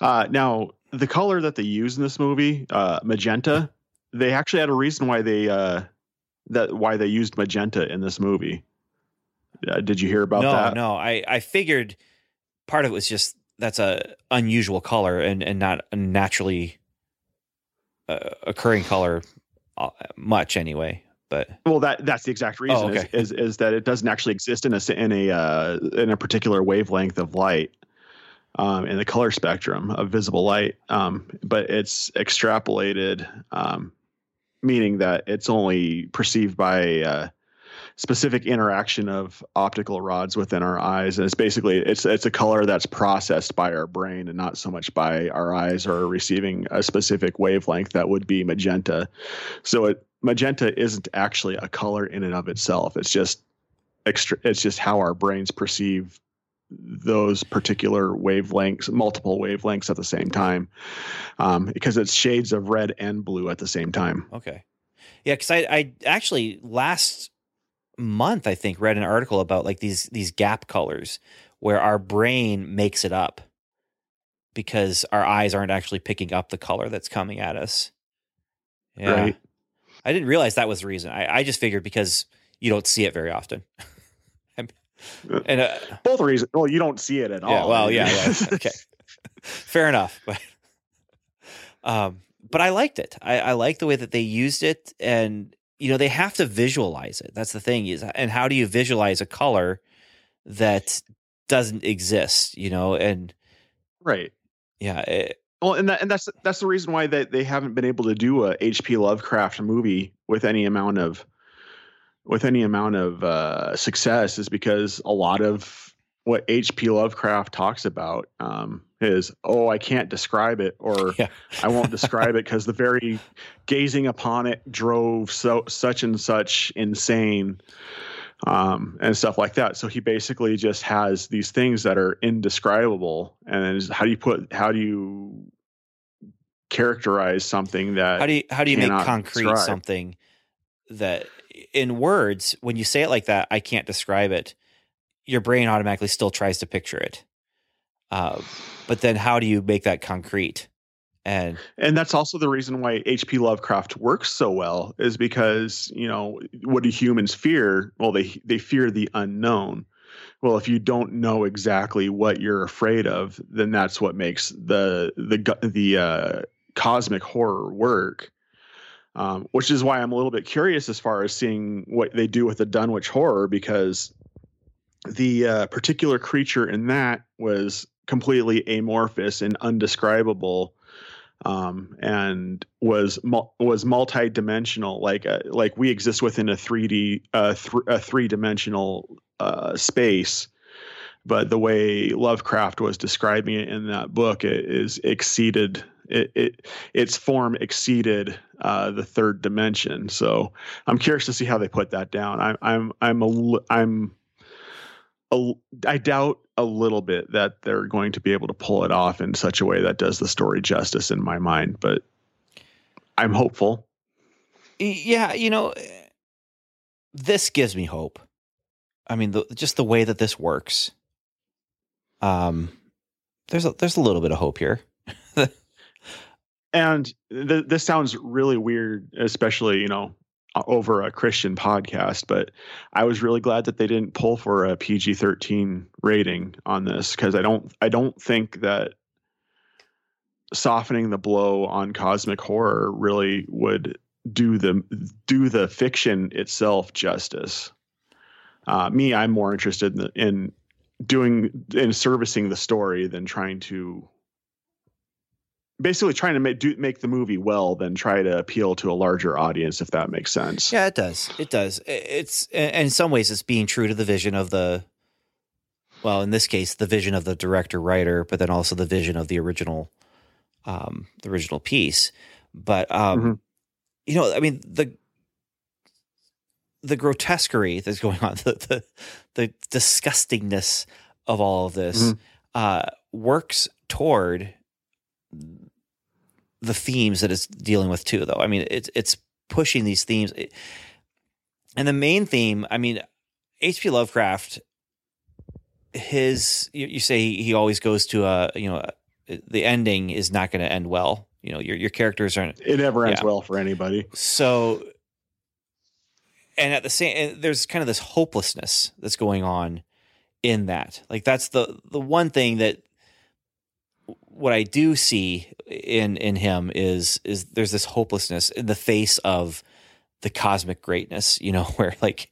Uh, now, the color that they use in this movie, uh, magenta, they actually had a reason why they uh, that why they used magenta in this movie. Uh, did you hear about no, that? no. I I figured part of it was just that's a unusual color and and not a naturally uh, occurring color uh, much anyway. But Well, that that's the exact reason Oh, okay. is, is is that it doesn't actually exist in a in a uh, in a particular wavelength of light um, in the color spectrum of visible light, um, but it's extrapolated, um, meaning that it's only perceived by a specific interaction of optical rods within our eyes, and it's basically it's it's a color that's processed by our brain and not so much by our eyes or receiving a specific wavelength that would be magenta. So it magenta isn't actually a color in and of itself. It's just extra. It's just how our brains perceive those particular wavelengths, multiple wavelengths at the same time, um, because it's shades of red and blue at the same time. okay, yeah, because I I actually last month I think read an article about like these these gap colors where our brain makes it up because our eyes aren't actually picking up the color that's coming at us. Yeah. Right. I didn't realize that was the reason. I, I just figured because you don't see it very often. And uh, Both reasons. Well, you don't see it at yeah, all. well, yeah, yeah, okay, fair enough. But um, but I liked it. I, I like the way that they used it, and you know they have to visualize it. That's the thing is, and how do you visualize a color that doesn't exist? You know, and right. yeah, it, Well, and that, and that's that's the reason why they, they haven't been able to do a H.P. Lovecraft movie with any amount of with any amount of uh, success is because a lot of what H.P. Lovecraft talks about um, is, oh, I can't describe it, or Yeah. I won't describe it because the very gazing upon it drove so such and such insane, um, and stuff like that. So he basically just has these things that are indescribable, and then how do you put how do you characterize something that how do you how do you make concrete describe. something that in words when you say it like that i can't describe it your brain automatically still tries to picture it uh, but then how do you make that concrete and and that's also the reason why H.P. Lovecraft works so well is because you know what do humans fear? Well, they they fear the unknown. Well, if you don't know exactly what you're afraid of, then that's what makes the the the uh, cosmic horror work. Um, which is why I'm a little bit curious as far as seeing what they do with the Dunwich horror because the uh, particular creature in that was completely amorphous and undescribable um, and was mul- was multi-dimensional like uh, like we exist within a 3D uh, th- a three-dimensional uh, space. But the way Lovecraft was describing it in that book it is exceeded it, it its form exceeded uh, the third dimension. So I'm curious to see how they put that down. I'm I'm I'm a I'm a, I doubt a little bit that they're going to be able to pull it off in such a way that does the story justice in my mind, but I'm hopeful. Yeah you know this gives me hope. I mean the, just the way that this works um there's a there's a little bit of hope here And th- this sounds really weird, especially, you know, over a Christian podcast, but I was really glad that they didn't pull for a PG-13 rating on this because I don't I don't think that softening the blow on cosmic horror really would do the do the fiction itself justice. Uh, me, I'm more interested in, in doing in servicing the story than trying to basically trying to make do, make the movie well than try to appeal to a larger audience if that makes sense. Yeah, it does. It does. It's in some ways it's being true to the vision of the well, in this case, the vision of the director writer, but then also the vision of the original um the original piece. But um Mhm. you know, I mean the the grotesquerie that's going on, the the, the disgustingness of all of this Mhm. uh works toward the themes that it's dealing with too though. I mean, it's it's pushing these themes. It- and the main theme, I mean, H.P. Lovecraft, his you, you say he, he always goes to a you know uh, the ending is not going to end well. You know, your your characters aren't It never ends Yeah. well for anybody. so. And at the same, and there's kind of this hopelessness that's going on in that. Like that's the the one thing that what I do see in in him is is there's this hopelessness in the face of the cosmic greatness, you know, where like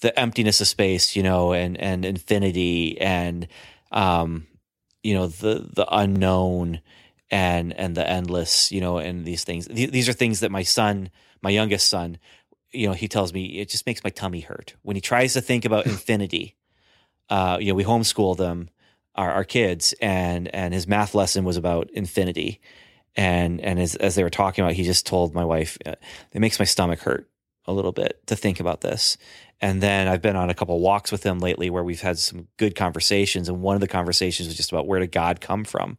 the emptiness of space, you know, and and infinity and um you know the the unknown and and the endless, you know, and these things. Th- These are things that my son, my youngest son, you know, he tells me it just makes my tummy hurt when he tries to think about infinity. Uh, you know, we homeschool them, our, our kids, and and his math lesson was about infinity, and and as as they were talking about, he just told my wife, uh, it makes my stomach hurt a little bit to think about this. And then I've been on a couple walks with him lately where we've had some good conversations, and one of the conversations was just about where did God come from,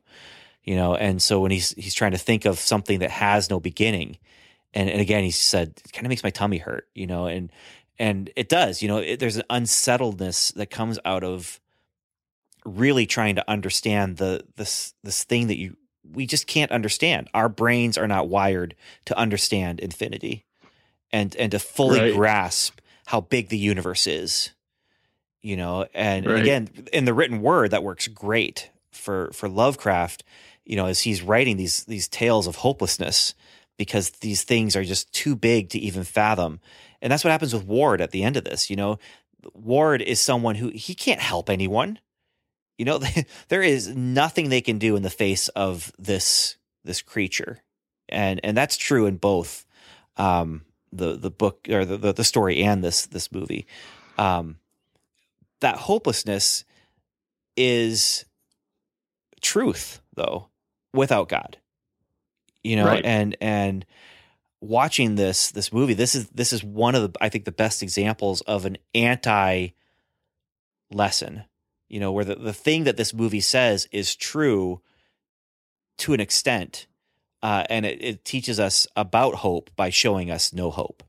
you know. And so when he's he's trying to think of something that has no beginning, and and again he said it kind of makes my tummy hurt, you know, and and it does, you know. It, there's an unsettledness that comes out of really trying to understand the this this thing that you we just can't understand. Our brains are not wired to understand infinity and and to fully Right. grasp how big the universe is. You know, and, and Right. again, in the written word, that works great for for Lovecraft. You know, as he's writing these these tales of hopelessness because these things are just too big to even fathom, and that's what happens with Ward at the end of this. You know, Ward is someone who he can't help anyone. You know, there is nothing they can do in the face of this this creature, and and that's true in both um, the the book or the, the story and this this movie. Um, that hopelessness is truth though without God. You know, Right. and and watching this this movie, this is this is one of the I think the best examples of an anti lesson. You know, where the, the thing that this movie says is true to an extent, uh, and it, it teaches us about hope by showing us no hope.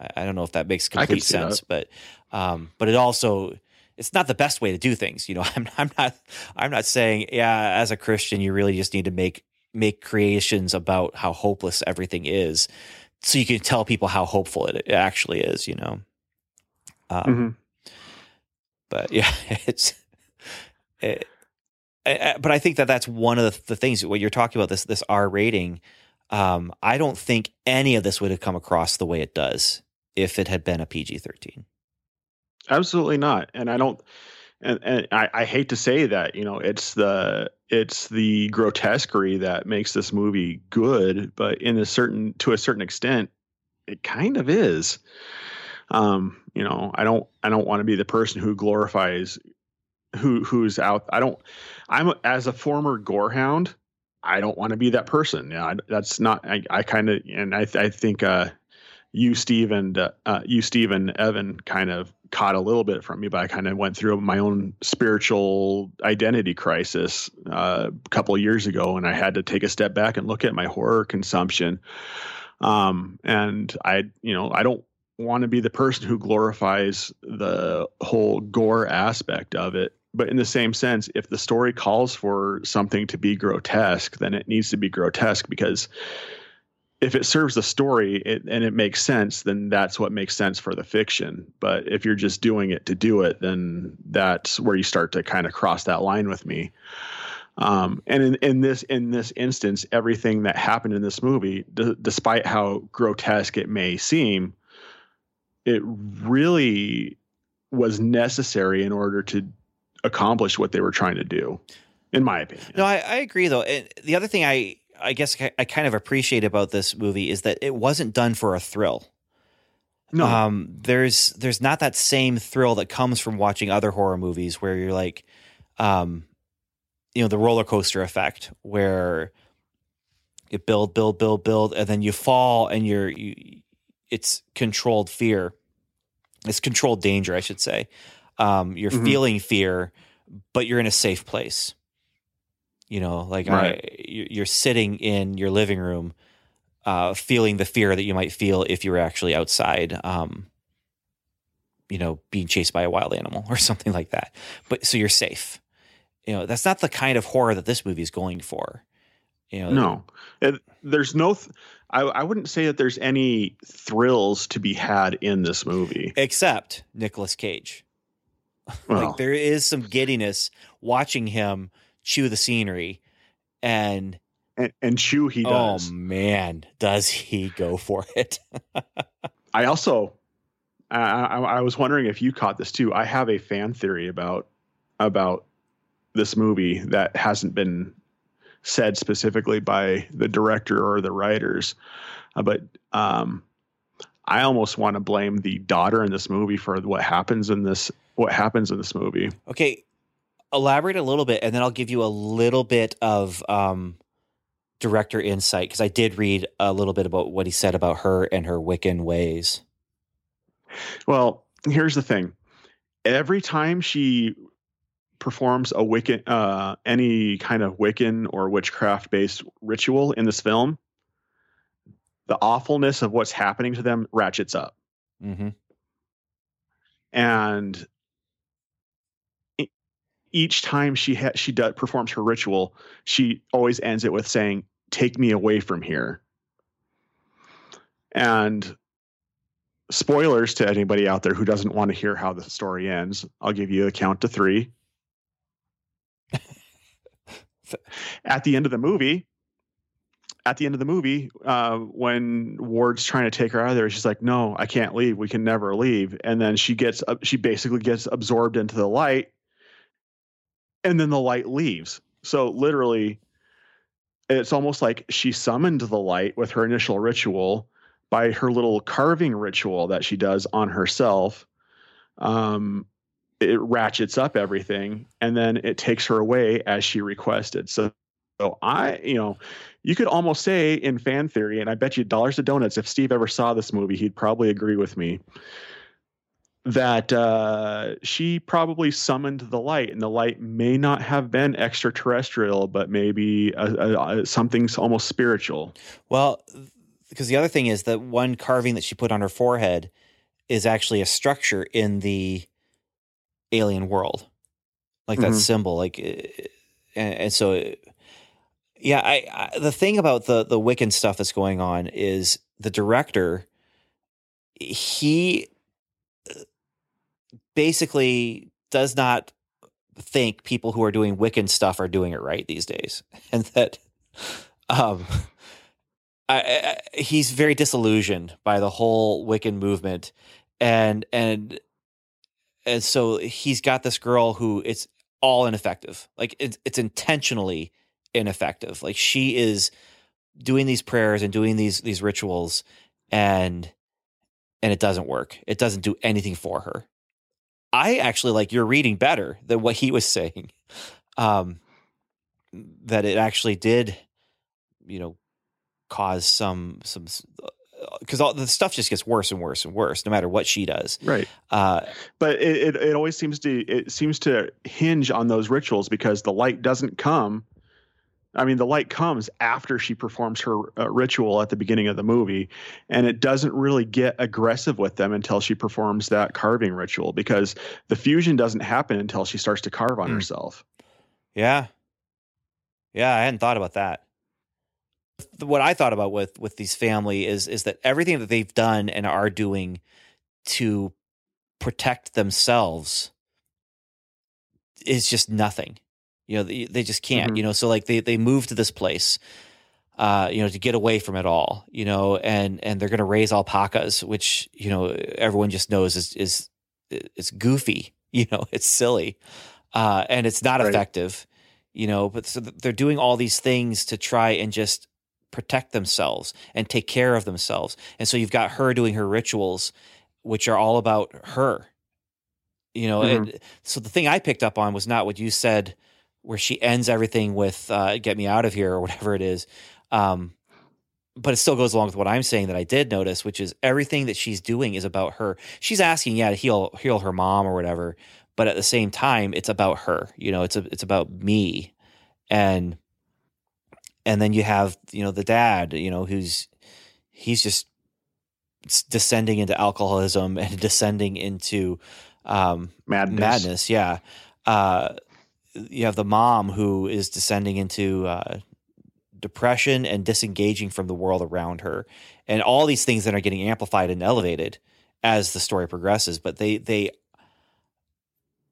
I, I don't know if that makes complete sense, but um, but it also it's not the best way to do things. You know, I'm I'm not I'm not saying yeah, as a Christian, you really just need to make make creations about how hopeless everything is, so you can tell people how hopeful it, it actually is. You know, um, Mhm. But yeah, it's. It, I- I- but I think that that's one of the, the things when you're talking about this this R rating. Um, I don't think any of this would have come across the way it does if it had been a PG thirteen. Absolutely not. And I don't and, and I, I hate to say that, you know, it's the it's the grotesquerie that makes this movie good, but in a certain to a certain extent, it kind of is. Um, you know, I don't I don't want to be the person who glorifies who who's out. I don't I'm as a former gorehound, I don't want to be that person. Yeah, I, that's not I, I kind of and I I think uh you Steve and uh, uh, you Steve and Evan kind of caught a little bit from me, but I kind of went through my own spiritual identity crisis uh, a couple years ago, and I had to take a step back and look at my horror consumption. Um, and I, you know, I don't want to be the person who glorifies the whole gore aspect of it. But in the same sense, if the story calls for something to be grotesque, then it needs to be grotesque because if it serves the story it, and it makes sense, then that's what makes sense for the fiction. But if you're just doing it to do it, then that's where you start to kind of cross that line with me. Um, and in, in this in this instance, everything that happened in this movie, d- despite how grotesque it may seem, it really was necessary in order to accomplish what they were trying to do, in my opinion. No, I, I agree though. And the other thing I I guess I, kind of appreciate about this movie is that it wasn't done for a thrill. no, Um, there's there's not that same thrill that comes from watching other horror movies where you're like, um, you know, the roller coaster effect where you build, build, build, build, and then you fall, and you're you, it's controlled fear. It's controlled danger, I should say. Um, you're Mhm. feeling fear, but you're in a safe place. You know, like Right. you- you're sitting in your living room, uh, feeling the fear that you might feel if you were actually outside, um, you know, being chased by a wild animal or something like that. But so you're safe. You know, that's not the kind of horror that this movie is going for. You know, No, it, there's no. Th- I, I wouldn't say that there's any thrills to be had in this movie. except Nicolas Cage. Well, like there is some giddiness watching him chew the scenery, and and, and chew he oh, does. oh man, does he go for it? I also, I, I, I was wondering if you caught this too. I have a fan theory about about this movie that hasn't been said specifically by the director or the writers, uh, but um, I almost want to blame the daughter in this movie for what happens in this what happens in this movie. Okay, elaborate a little bit, and then I'll give you a little bit of um, director insight because I did read a little bit about what he said about her and her Wiccan ways. Well, here's the thing. Every time she performs a Wiccan, uh, any kind of Wiccan or witchcraft based ritual in this film, the awfulness of what's happening to them ratchets up. Mm-hmm. And each time she ha- she does, performs her ritual, she always ends it with saying, "Take me away from here." And spoilers to anybody out there who doesn't want to hear how the story ends, I'll give you a count to three. At the end of the movie, at the end of the movie, uh, when Ward's trying to take her out of there, she's like, "No, I can't leave. We can never leave." And then she gets, uh, she basically gets absorbed into the light, and then the light leaves. So literally, it's almost like she summoned the light with her initial ritual by her little carving ritual that she does on herself. Um, it ratchets up everything and then it takes her away as she requested. So, so I, you know, you could almost say in fan theory, and I bet you dollars to donuts, if Steve ever saw this movie, he'd probably agree with me that uh, she probably summoned the light, and the light may not have been extraterrestrial, but maybe a, a, a, something's almost spiritual. Well, because the other thing is that one carving that she put on her forehead is actually a structure in the alien world, like that Mhm. symbol. Like, uh, and, and so, yeah, I, I the thing about the the Wiccan stuff that's going on is the director. He uh, basically does not think people who are doing Wiccan stuff are doing it right these days, and that um, I, I, he's very disillusioned by the whole Wiccan movement, and and and so he's got this girl who it's all ineffective, like it's, it's intentionally ineffective. Like she is doing these prayers and doing these these rituals, and and it doesn't work. It doesn't do anything for her. I actually like your reading better than what he was saying. Um, that it actually did, you know, cause some some because all the stuff just gets worse and worse and worse no matter what she does. Right. Uh, But it, it, it always seems to it seems to hinge on those rituals because the light doesn't come. I mean, the light comes after she performs her uh, ritual at the beginning of the movie, and it doesn't really get aggressive with them until she performs that carving ritual because the fusion doesn't happen until she starts to carve on Hmm. herself. yeah, yeah, I hadn't thought about that. What I thought about with with these family is is that everything that they've done and are doing to protect themselves is just nothing. You know, they, they just can't. Mhm. You know, so like they they move to this place, uh, you know, to get away from it all. You know, and and they're going to raise alpacas, which you know everyone just knows is is it's goofy. You know, it's silly, uh, and it's not Right. effective. You know, but so they're doing all these things to try and just protect themselves and take care of themselves. And so you've got her doing her rituals, which are all about her. You know, and so the thing I picked up on was not what you said, where she ends everything with uh, "get me out of here" or whatever it is. Um, but it still goes along with what I'm saying that I did notice, which is everything that she's doing is about her. She's asking, yeah, to heal heal her mom or whatever, but at the same time, it's about her. You know, it's a, it's about me, and and then you have you know the dad, you know, who's he's just descending into alcoholism and descending into um, Madness. madness. Yeah. Uh, you have the mom who is descending into uh, depression and disengaging from the world around her, and all these things that are getting amplified and elevated as the story progresses. But they they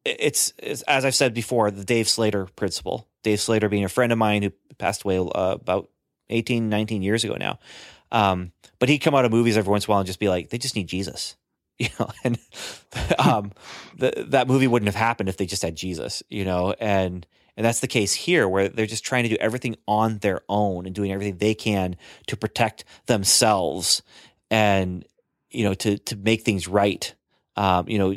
it's, it's as I've said before, the Dave Slater principle. Dave Slater being a friend of mine who passed away uh, about 18, 19 years ago now. Um, but he'd come out of movies every once in a while and just be like, they just need Jesus. You know, and um, the, that movie wouldn't have happened if they just had Jesus, you know, and and that's the case here where they're just trying to do everything on their own and doing everything they can to protect themselves and you know to to make things right. Um, you know,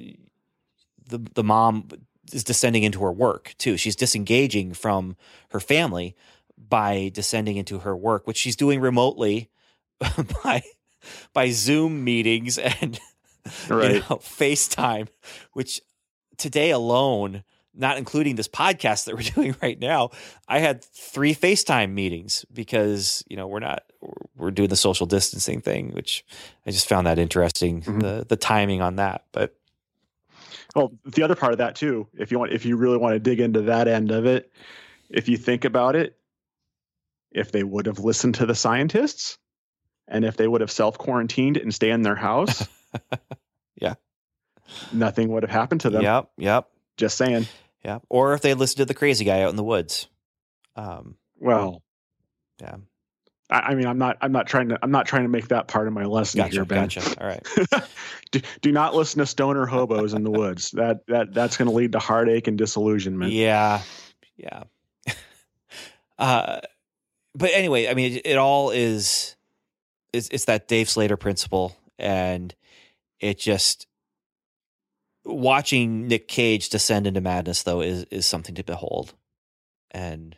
the the mom is descending into her work too. She's disengaging from her family by descending into her work, which she's doing remotely by by Zoom meetings and Right. you know, FaceTime, which today alone, not including this podcast that we're doing right now, I had three FaceTime meetings because you know we're not we're doing the social distancing thing, which I just found that interesting Mhm. the the timing on that. But Well, the other part of that too, if you want, if you really want to dig into that end of it, if you think about it, if they would have listened to the scientists, and if they would have self quarantined and stay in their house, Yeah. nothing would have happened to them. yep, yep, Just saying. yep. Or if they listened to the crazy guy out in the woods. Um, Well, yeah, I, I mean, I'm not, I'm not trying to, I'm not trying to make that part of my lesson gotcha, here, Ben. gotcha. All right. do, do not listen to stoner hobos in the woods. That that that's going to lead to heartache and disillusionment. Yeah, yeah. uh, but anyway, I mean, it, it all is it's it's that Dave Slater principle, and it just watching Nick Cage descend into madness though is is something to behold. And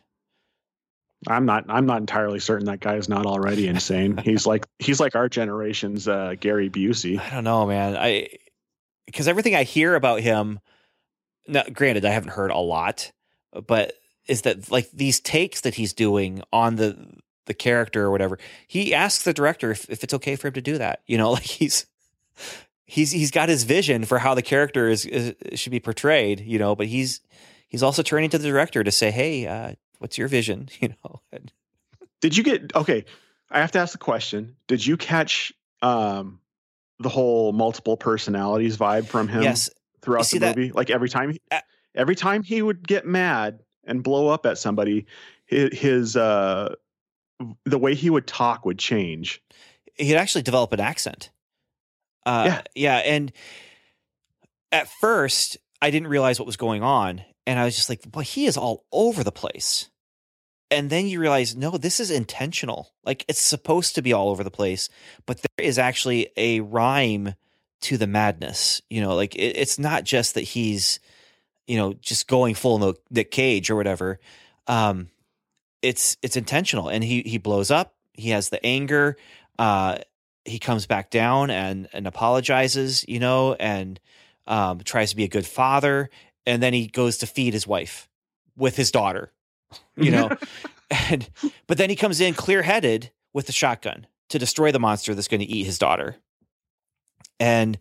I'm not. I'm not entirely certain that guy is not already insane. he's like he's like our generation's uh, Gary Busey. I don't know, man. I because everything I hear about him, now, granted, I haven't heard a lot, but is that like these takes that he's doing on the the character or whatever? He asks the director if, if it's okay for him to do that. You know, like he's he's he's got his vision for how the character is, is should be portrayed. You know, but he's he's also turning to the director to say, "Hey, uh, what's your vision?" You know. And, Did you get okay? I have to ask the question. Did you catch um, the whole multiple personalities vibe from him yes, throughout the that- movie? Like every time, every time he would get mad and blow up at somebody, his, uh, the way he would talk would change. he'd actually develop an accent. Uh, Yeah. yeah, and at first I didn't realize what was going on, and I was just like, "Well, he is all over the place." And then you realize, no, this is intentional. Like it's supposed to be all over the place, but there is actually a rhyme to the madness. You know, like it, it's not just that he's, you know, just going full no the Cage or whatever. Um, it's it's intentional, and he he blows up. He has the anger. Uh, he comes back down and and apologizes, you know, and um, tries to be a good father, and then he goes to feed his wife with his daughter, you know, and but then he comes in clear headed with the shotgun to destroy the monster that's going to eat his daughter, and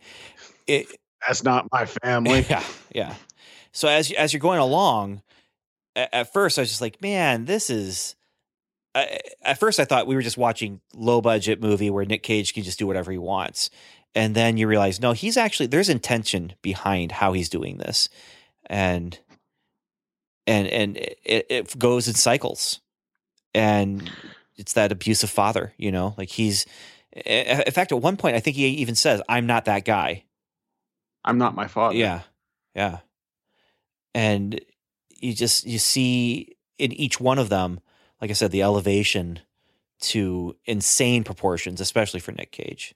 it That's not my family. yeah, yeah. So as as you're going along, at, at first I was just like, man, this is. I, at first, I thought we were just watching low budget movie where Nick Cage can just do whatever he wants, and then you realize no, he's actually there's intention behind how he's doing this, and and and it, it goes in cycles, and it's that abusive father, you know, like he's. In fact, at one point, I think he even says, "I'm not that guy." I'm not my father. Yeah. Yeah. And you just you see in each one of them, like I said, the elevation to insane proportions, especially for Nick Cage.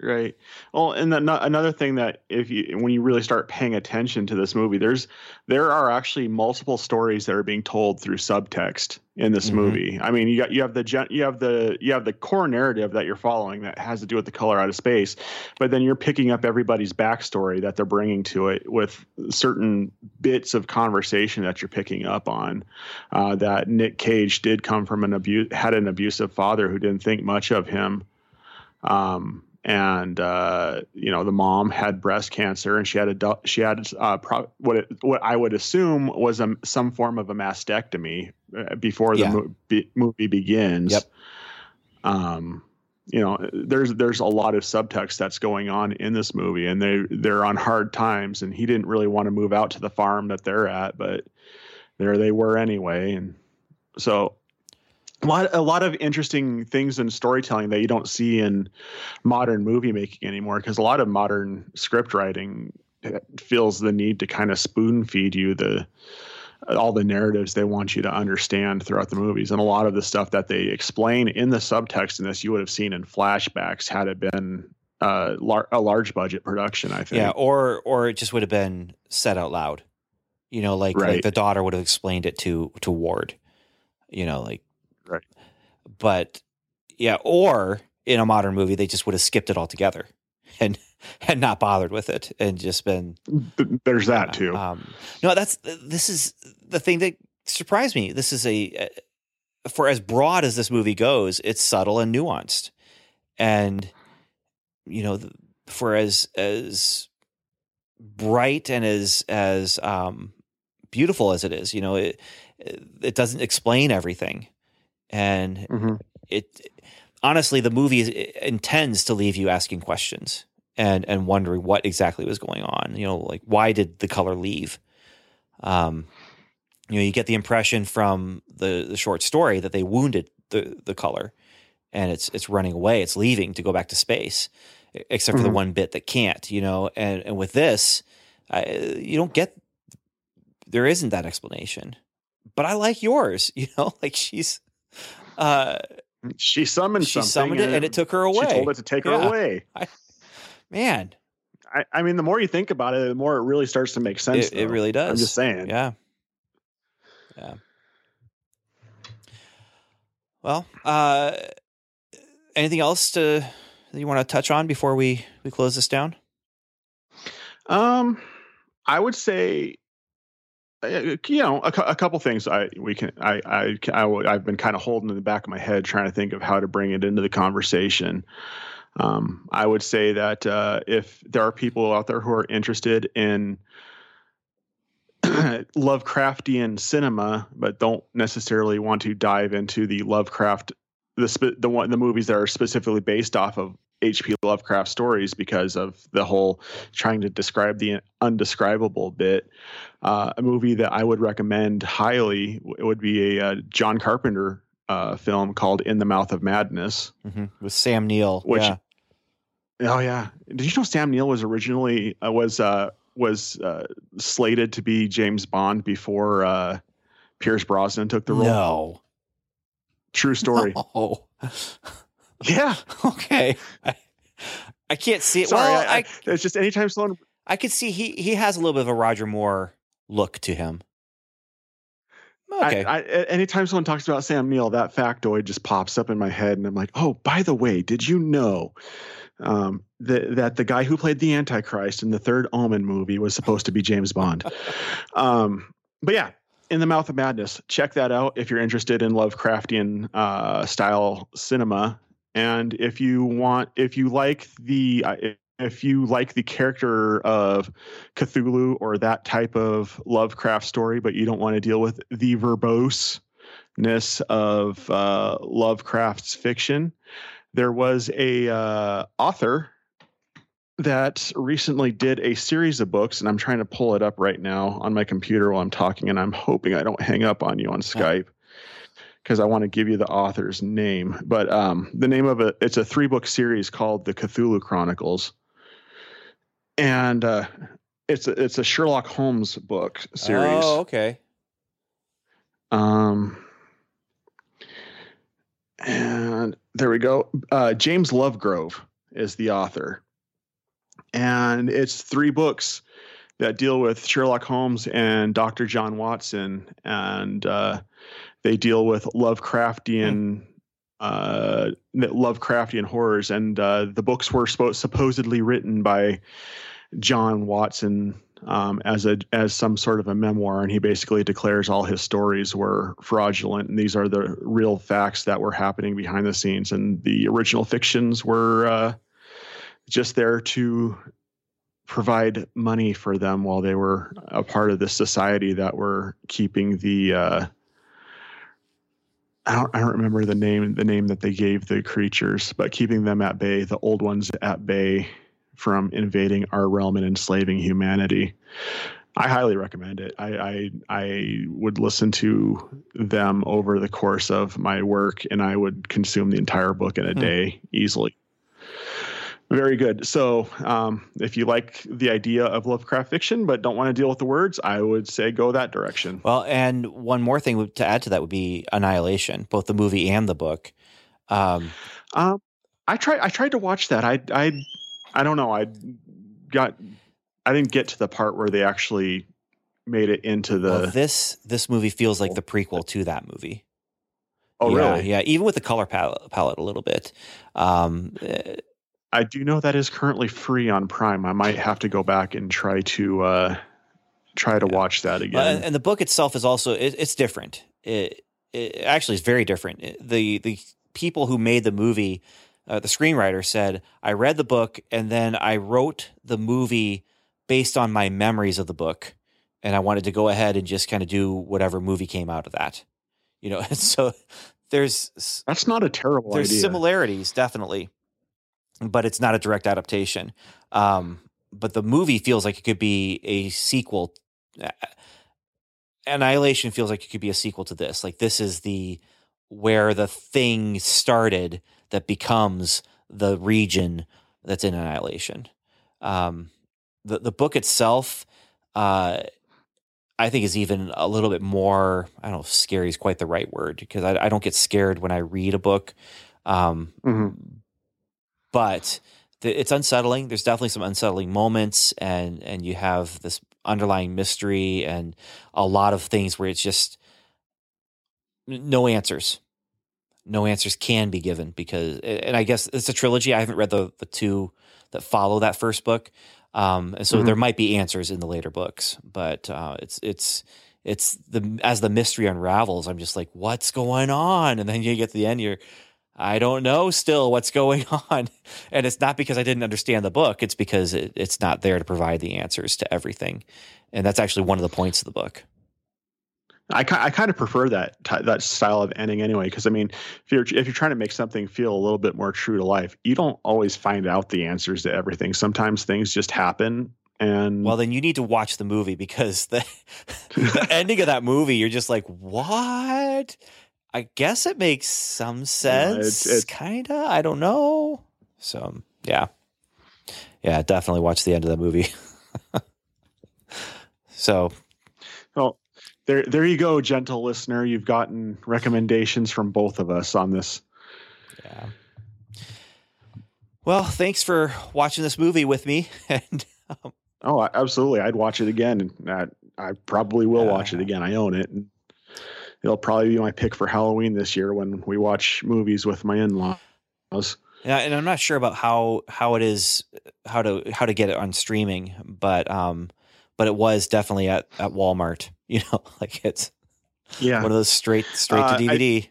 Right. Well, and then ano- another thing that if you when you really start paying attention to this movie, there's there are actually multiple stories that are being told through subtext in this Mhm. movie. I mean, you got you have the gen, you have the you have the core narrative that you're following that has to do with the color out of space, but then you're picking up everybody's backstory that they're bringing to it with certain bits of conversation that you're picking up on. Uh, that Nick Cage did come from an abuse had an abusive father who didn't think much of him. Um, and uh, you know the mom had breast cancer, and she had a she had uh, pro- what it, what I would assume was a, some form of a mastectomy uh, before the Yeah. mo- be- movie begins. Yep. Um, you know, there's there's a lot of subtext that's going on in this movie, and they they're on hard times, and he didn't really want to move out to the farm that they're at, but there they were anyway, and so a lot a lot of interesting things in storytelling that you don't see in modern movie making anymore because a lot of modern script writing uh, feels the need to kind of spoon feed you the all the narratives they want you to understand throughout the movies and a lot of the stuff that they explain in the subtext in this you would have seen in flashbacks had it been uh, lar- a large budget production i think Yeah, or or it just would have been said out loud. You know, like like the daughter would have explained it to to Ward. You know, like Right. But yeah, or in a modern movie, they just would have skipped it altogether and and not bothered with it and just been there's that too Um, no, that's this is the thing that surprised me. This is a uh, for as broad as this movie goes, it's subtle and nuanced, and you know, for as as bright and as as um, beautiful as it is, you know, it it doesn't explain everything, and Mhm. it honestly the movie is, intends to leave you asking questions and and wondering what exactly was going on you know like why did the color leave um you know you get the impression from the the short story that they wounded the the color and it's it's running away it's leaving to go back to space except for the Mhm. one bit that can't you know and and with this I, you don't get there isn't that explanation but i like yours you know like she's uh she summoned she summoned it and it took her away she told it to take Yeah. her away man I, I mean, the more you think about it, the more it really starts to make sense. It, it really does. I'm just saying. Yeah. Yeah. Well, uh, anything else to that you want to touch on before we we close this down? Um, I would say, you know, a, a couple things. I we can. I I, I have been kind of holding in the back of my head, trying to think of how to bring it into the conversation. Um, I would say that uh, if there are people out there who are interested in Lovecraftian cinema, but don't necessarily want to dive into the Lovecraft, the the one the movies that are specifically based off of H.P. Lovecraft stories because of the whole trying to describe the undescribable bit. Uh, a movie that I would recommend highly would be a uh, John Carpenter uh, film called In the Mouth of Madness. Mm-hmm. With Sam Neill. Which- yeah. Oh yeah, did you know Sam Neill was originally uh, was uh, was uh, slated to be James Bond before uh, Pierce Brosnan took the role? No. True story. Oh. Yeah. okay. I, I can't see it. Sorry, well, I, I, it's just anytime someone I could see he he has a little bit of a Roger Moore look to him. Okay. I, I, anytime someone talks about Sam Neill, that factoid just pops up in my head, and I'm like, oh, by the way, did you know um, that that the guy who played the Antichrist in the third Omen movie was supposed to be James Bond? um, but yeah, in the Mouth of Madness, check that out if you're interested in Lovecraftian uh, style cinema, and if you want, if you like the. Uh, if you like the character of Cthulhu or that type of Lovecraft story, but you don't want to deal with the verboseness of uh, Lovecraft's fiction, there was a uh, author that recently did a series of books, and I'm trying to pull it up right now on my computer while I'm talking, and I'm hoping I don't hang up on you on Skype because I want to give you the author's name. But um, the name of it, it's a three book series called The Cthulhu Chronicles. And uh, it's a, it's a Sherlock Holmes book series. Oh, okay. Um, and there we go. Uh, James Lovegrove is the author, and it's three books that deal with Sherlock Holmes and Dr. John Watson, and uh, they deal with Lovecraftian. Uh, Lovecraftian horrors, and uh, the books were spo- supposedly written by John Watson um, as a as some sort of a memoir, and he basically declares all his stories were fraudulent, and these are the real facts that were happening behind the scenes, and the original fictions were uh, just there to provide money for them while they were a part of the society that were keeping the. Uh, I don't, I don't remember the name the name that they gave the creatures, but keeping them at bay, the old ones at bay from invading our realm and enslaving humanity. I highly recommend it. I, I I would listen to them over the course of my work, and I would consume the entire book in a Hmm. day easily. Very good. So, um, if you like the idea of Lovecraft fiction but don't want to deal with the words, I would say go that direction. Well, and one more thing to add to that would be Annihilation, both the movie and the book. Um, Um, I tried. I tried to watch that. I I I don't know. I got. I didn't get to the part where they actually made it into the. well, this this movie feels like the prequel to that movie. oh, yeah, really? Yeah, even with the color palette, palette a little bit. Um, eh, I do know that is currently free on Prime. I might have to go back and try to uh, try to watch that again. And the book itself is also it, it's different. It, it actually is very different. The the people who made the movie, uh, the screenwriter said, I read the book and then I wrote the movie based on my memories of the book, and I wanted to go ahead and just kind of do whatever movie came out of that. You know, and so there's That's not a terrible there's idea. similarities definitely but it's not a direct adaptation um, but the movie feels like it could be a sequel Uh, annihilation feels like it could be a sequel to this like this is the where the thing started that becomes the region that's in annihilation um, the, the book itself uh, I think is even a little bit more. I don't know if scary is quite the right word because I, I don't get scared when I read a book. Um, Mhm. But th- it's unsettling. There's definitely some unsettling moments, and and you have this underlying mystery and a lot of things where it's just no answers. No answers can be given because, and I guess it's a trilogy. I haven't read the the two that follow that first book, um, and so Mhm. there might be answers in the later books. But uh, it's it's it's the as the mystery unravels, I'm just like, what's going on? And then you get to the end, you're I don't know still what's going on. And it's not because I didn't understand the book, it's because it, it's not there to provide the answers to everything. And that's actually one of the points of the book. I, I kind of prefer that that style of ending anyway because I mean if you're if you're trying to make something feel a little bit more true to life you don't always find out the answers to everything sometimes things just happen and Well, then you need to watch the movie because the, the ending of that movie, you're just like, what? I guess it makes some sense. it's- Kinda. I don't know. So, yeah. Yeah, definitely watch the end of the movie. so, well there there you go gentle listener you've gotten recommendations from both of us on this yeah. Well, thanks for watching this movie with me. And um, oh absolutely I'd watch it again and I, I probably will watch it again I own it and it'll probably be my pick for Halloween this year when we watch movies with my in-laws Yeah, and I'm not sure about how how it is how to how to get it on streaming, but um, but it was definitely at at Walmart. You know, like it's yeah one of those straight straight Uh, to I- DVD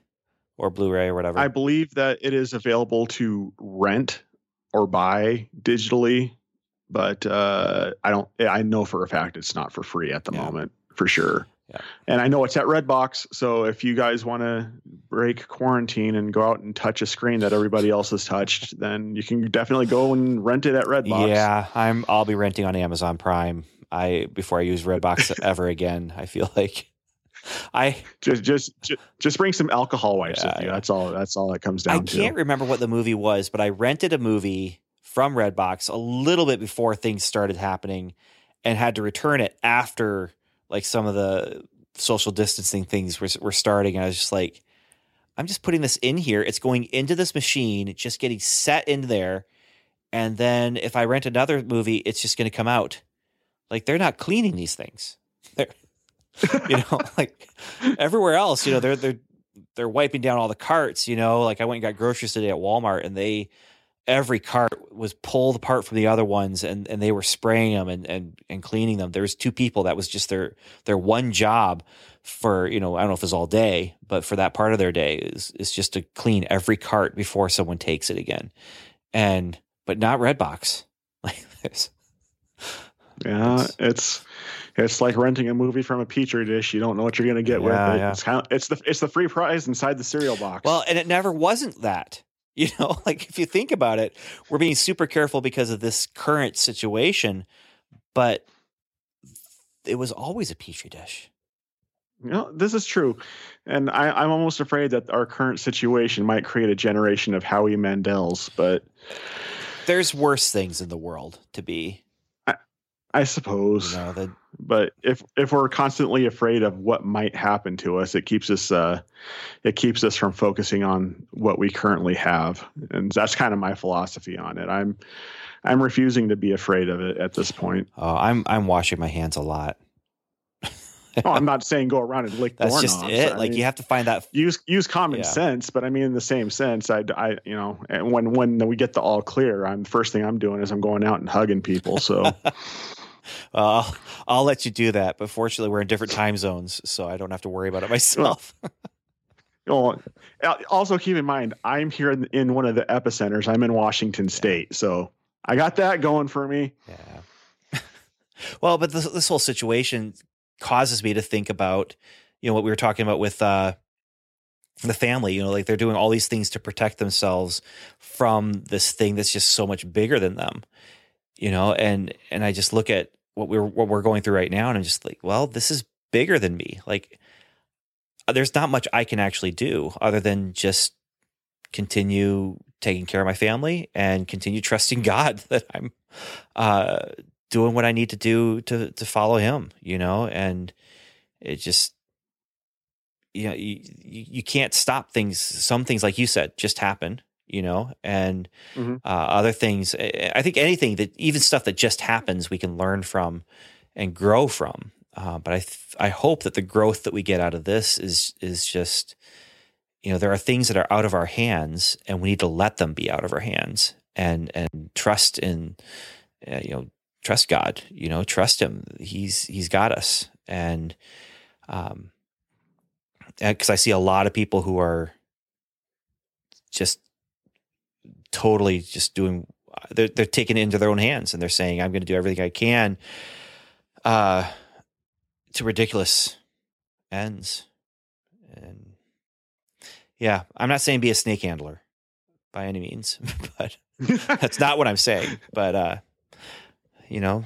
or Blu-ray or whatever. I believe that it is available to rent or buy digitally, but uh, I don't. I know for a fact it's not for free at the Yeah. moment, for sure. Yeah. And I know it's at Redbox, so if you guys want to break quarantine and go out and touch a screen that everybody else has touched, then you can definitely go and rent it at Redbox. yeah, I'm I'll be renting on Amazon Prime. I before I use Redbox ever again. I feel like I just just just, bring some alcohol wipes Yeah, with you. That's all. That's all that comes down I to. can't remember what the movie was, but I rented a movie from Redbox a little bit before things started happening and had to return it after like some of the social distancing things were, were starting. And I was just like, I'm just putting this in here. It's going into this machine, just getting set in there. And then if I rent another movie, it's just going to come out. Like they're not cleaning these things. They're, you know, like everywhere else, you know, they're, they're, they're wiping down all the carts, you know, like I went and got groceries today at Walmart and they, every cart was pulled apart from the other ones and, and they were spraying them and, and, and cleaning them. There was two people that was just their, their one job for, you know, I don't know if it's all day, but for that part of their day is, is just to clean every cart before someone takes it again. And, but not Redbox. Like this. Yeah, It's- it's like renting a movie from a petri dish. You don't know what you're going to get with it. yeah. It's kind of it's the it's the free prize inside the cereal box. Well, and it never wasn't that. You know, like if you think about it, we're being super careful because of this current situation, but it was always a petri dish. you know, this is true, and I, I'm almost afraid that our current situation might create a generation of Howie Mandels. But There's worse things in the world to be, I suppose, you know, that but if if we're constantly afraid of what might happen to us, it keeps us uh, it keeps us from focusing on what we currently have, and that's kind of my philosophy on it. I'm I'm refusing to be afraid of it at this point. oh, I'm I'm washing my hands a lot. oh, I'm not saying go around and lick That's just it. I like mean, you have to find that use use common Yeah. sense, but I mean in the same sense, I, I you know, and when when we get the all clear, I'm the first thing I'm doing is I'm going out and hugging people. So uh, I'll let you do that, but fortunately we're in different time zones, so I don't have to worry about it myself. Well, also keep in mind, I'm here in, in one of the epicenters. I'm in Washington State, so I got that going for me. Yeah. well, but this, this whole situation causes me to think about, you know, what we were talking about with uh, the family. You know, like they're doing all these things to protect themselves from this thing that's just so much bigger than them. You know, and and I just look at what we're what we're going through right now, and I'm just like, well, this is bigger than me. Like, there's not much I can actually do other than just continue taking care of my family and continue trusting God that I'm uh, doing what I need to do to to follow Him. You know, and it just you know you you can't stop things. Some things, like you said, just happen. You know, and Mhm. uh, other things. I I think anything that, even stuff that just happens, we can learn from and grow from. Uh, but I, th- I hope that the growth that we get out of this is is just, you know, there are things that are out of our hands, and we need to let them be out of our hands, and and trust in, uh, you know, trust God. You know, trust Him. He's He's got us, and um, because I see a lot of people who are just totally just doing they're they're taking it into their own hands and they're saying I'm going to do everything I can uh to ridiculous ends. And yeah I'm not saying be a snake handler by any means but that's not what I'm saying. But uh you know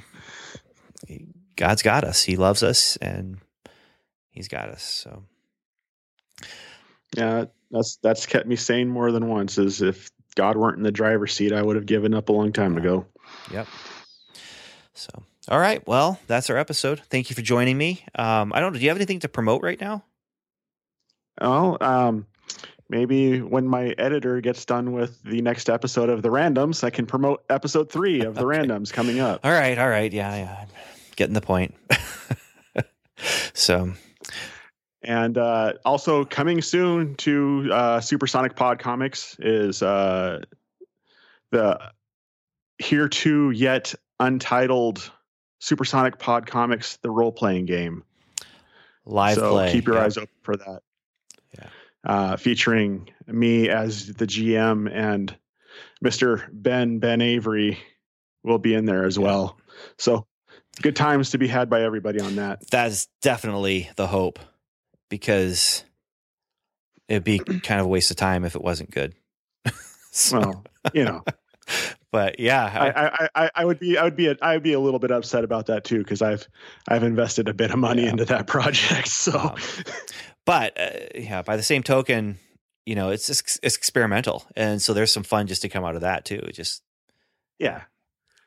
God's got us. He loves us and he's got us so. Yeah, that's that's kept me sane more than once. Is if God weren't in the driver's seat, I would have given up a long time ago. Yep. So, all right. Well, that's our episode. Thank you for joining me. Um, I don't. Do you have anything to promote right now? Well, um, maybe when my editor gets done with the next episode of the randoms, I can promote episode three of the randoms coming up. All right. All right. Yeah. Yeah. I'm getting the point. so, And uh, also coming soon to uh, Supersonic Pod Comics is uh, the here to yet untitled Supersonic Pod Comics, the role playing game. live so play. keep your Yep. eyes open for that. Yeah. Uh, featuring me as the GM and Mr. Ben Ben Avery will be in there as Yeah. well. So good times to be had by everybody on that. That's definitely the hope because it'd be kind of a waste of time if it wasn't good. So- Well, you know, but yeah, I, I, I, I would be I would be a, I would be a little bit upset about that too because I've I've invested a bit of money Yeah. into that project. So Um, but uh, yeah, by the same token, you know, it's it's experimental, and so there's some fun just to come out of that too. It just yeah,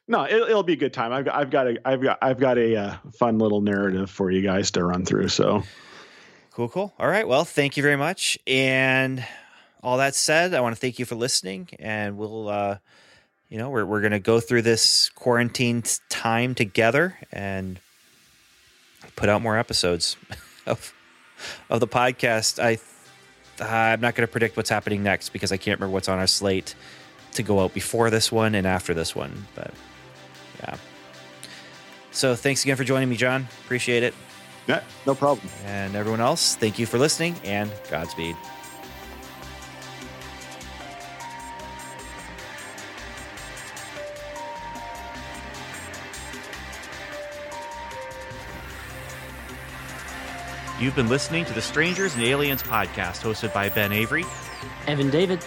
no, it, it'll be a good time. I've got I've got a I've got I've got a uh, fun little narrative for you guys to run through. So cool, cool. All right, well, thank you very much. And all that said, I want to thank you for listening, and we'll, uh, you know, we're we're gonna go through this quarantine time together and put out more episodes of of the podcast. I I'm not going to predict what's happening next because I can't remember what's on our slate to go out before this one and after this one. But yeah. So thanks again for joining me, John. Appreciate it. Yeah, no problem. And everyone else, thank you for listening and Godspeed. You've been listening to the Strangers and Aliens podcast hosted by Ben Avery. Evan David.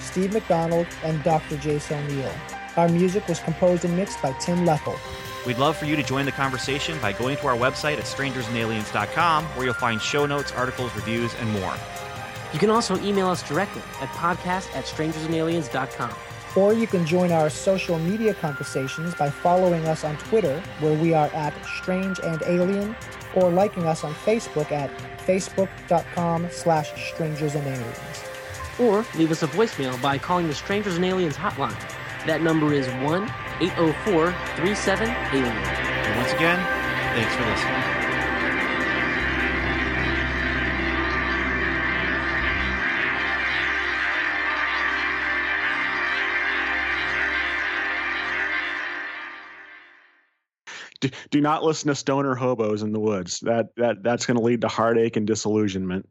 Steve McDonald, and Dr. Jason O'Neill. Our music was composed and mixed by Tim Leffel. We'd love for you to join the conversation by going to our website at strangersandaliens.com where you'll find show notes, articles, reviews, and more. You can also email us directly at podcast at strangersandaliens.com. Or you can join our social media conversations by following us on Twitter, where we are at Strange and Alien, or liking us on Facebook at facebook.com slash strangers and aliens. Or leave us a voicemail by calling the Strangers and Aliens hotline. That number is 1 804 37 Alien. And once again, thanks for listening. Do, do not listen to stoner hobos in the woods. That that that's going to lead to heartache and disillusionment.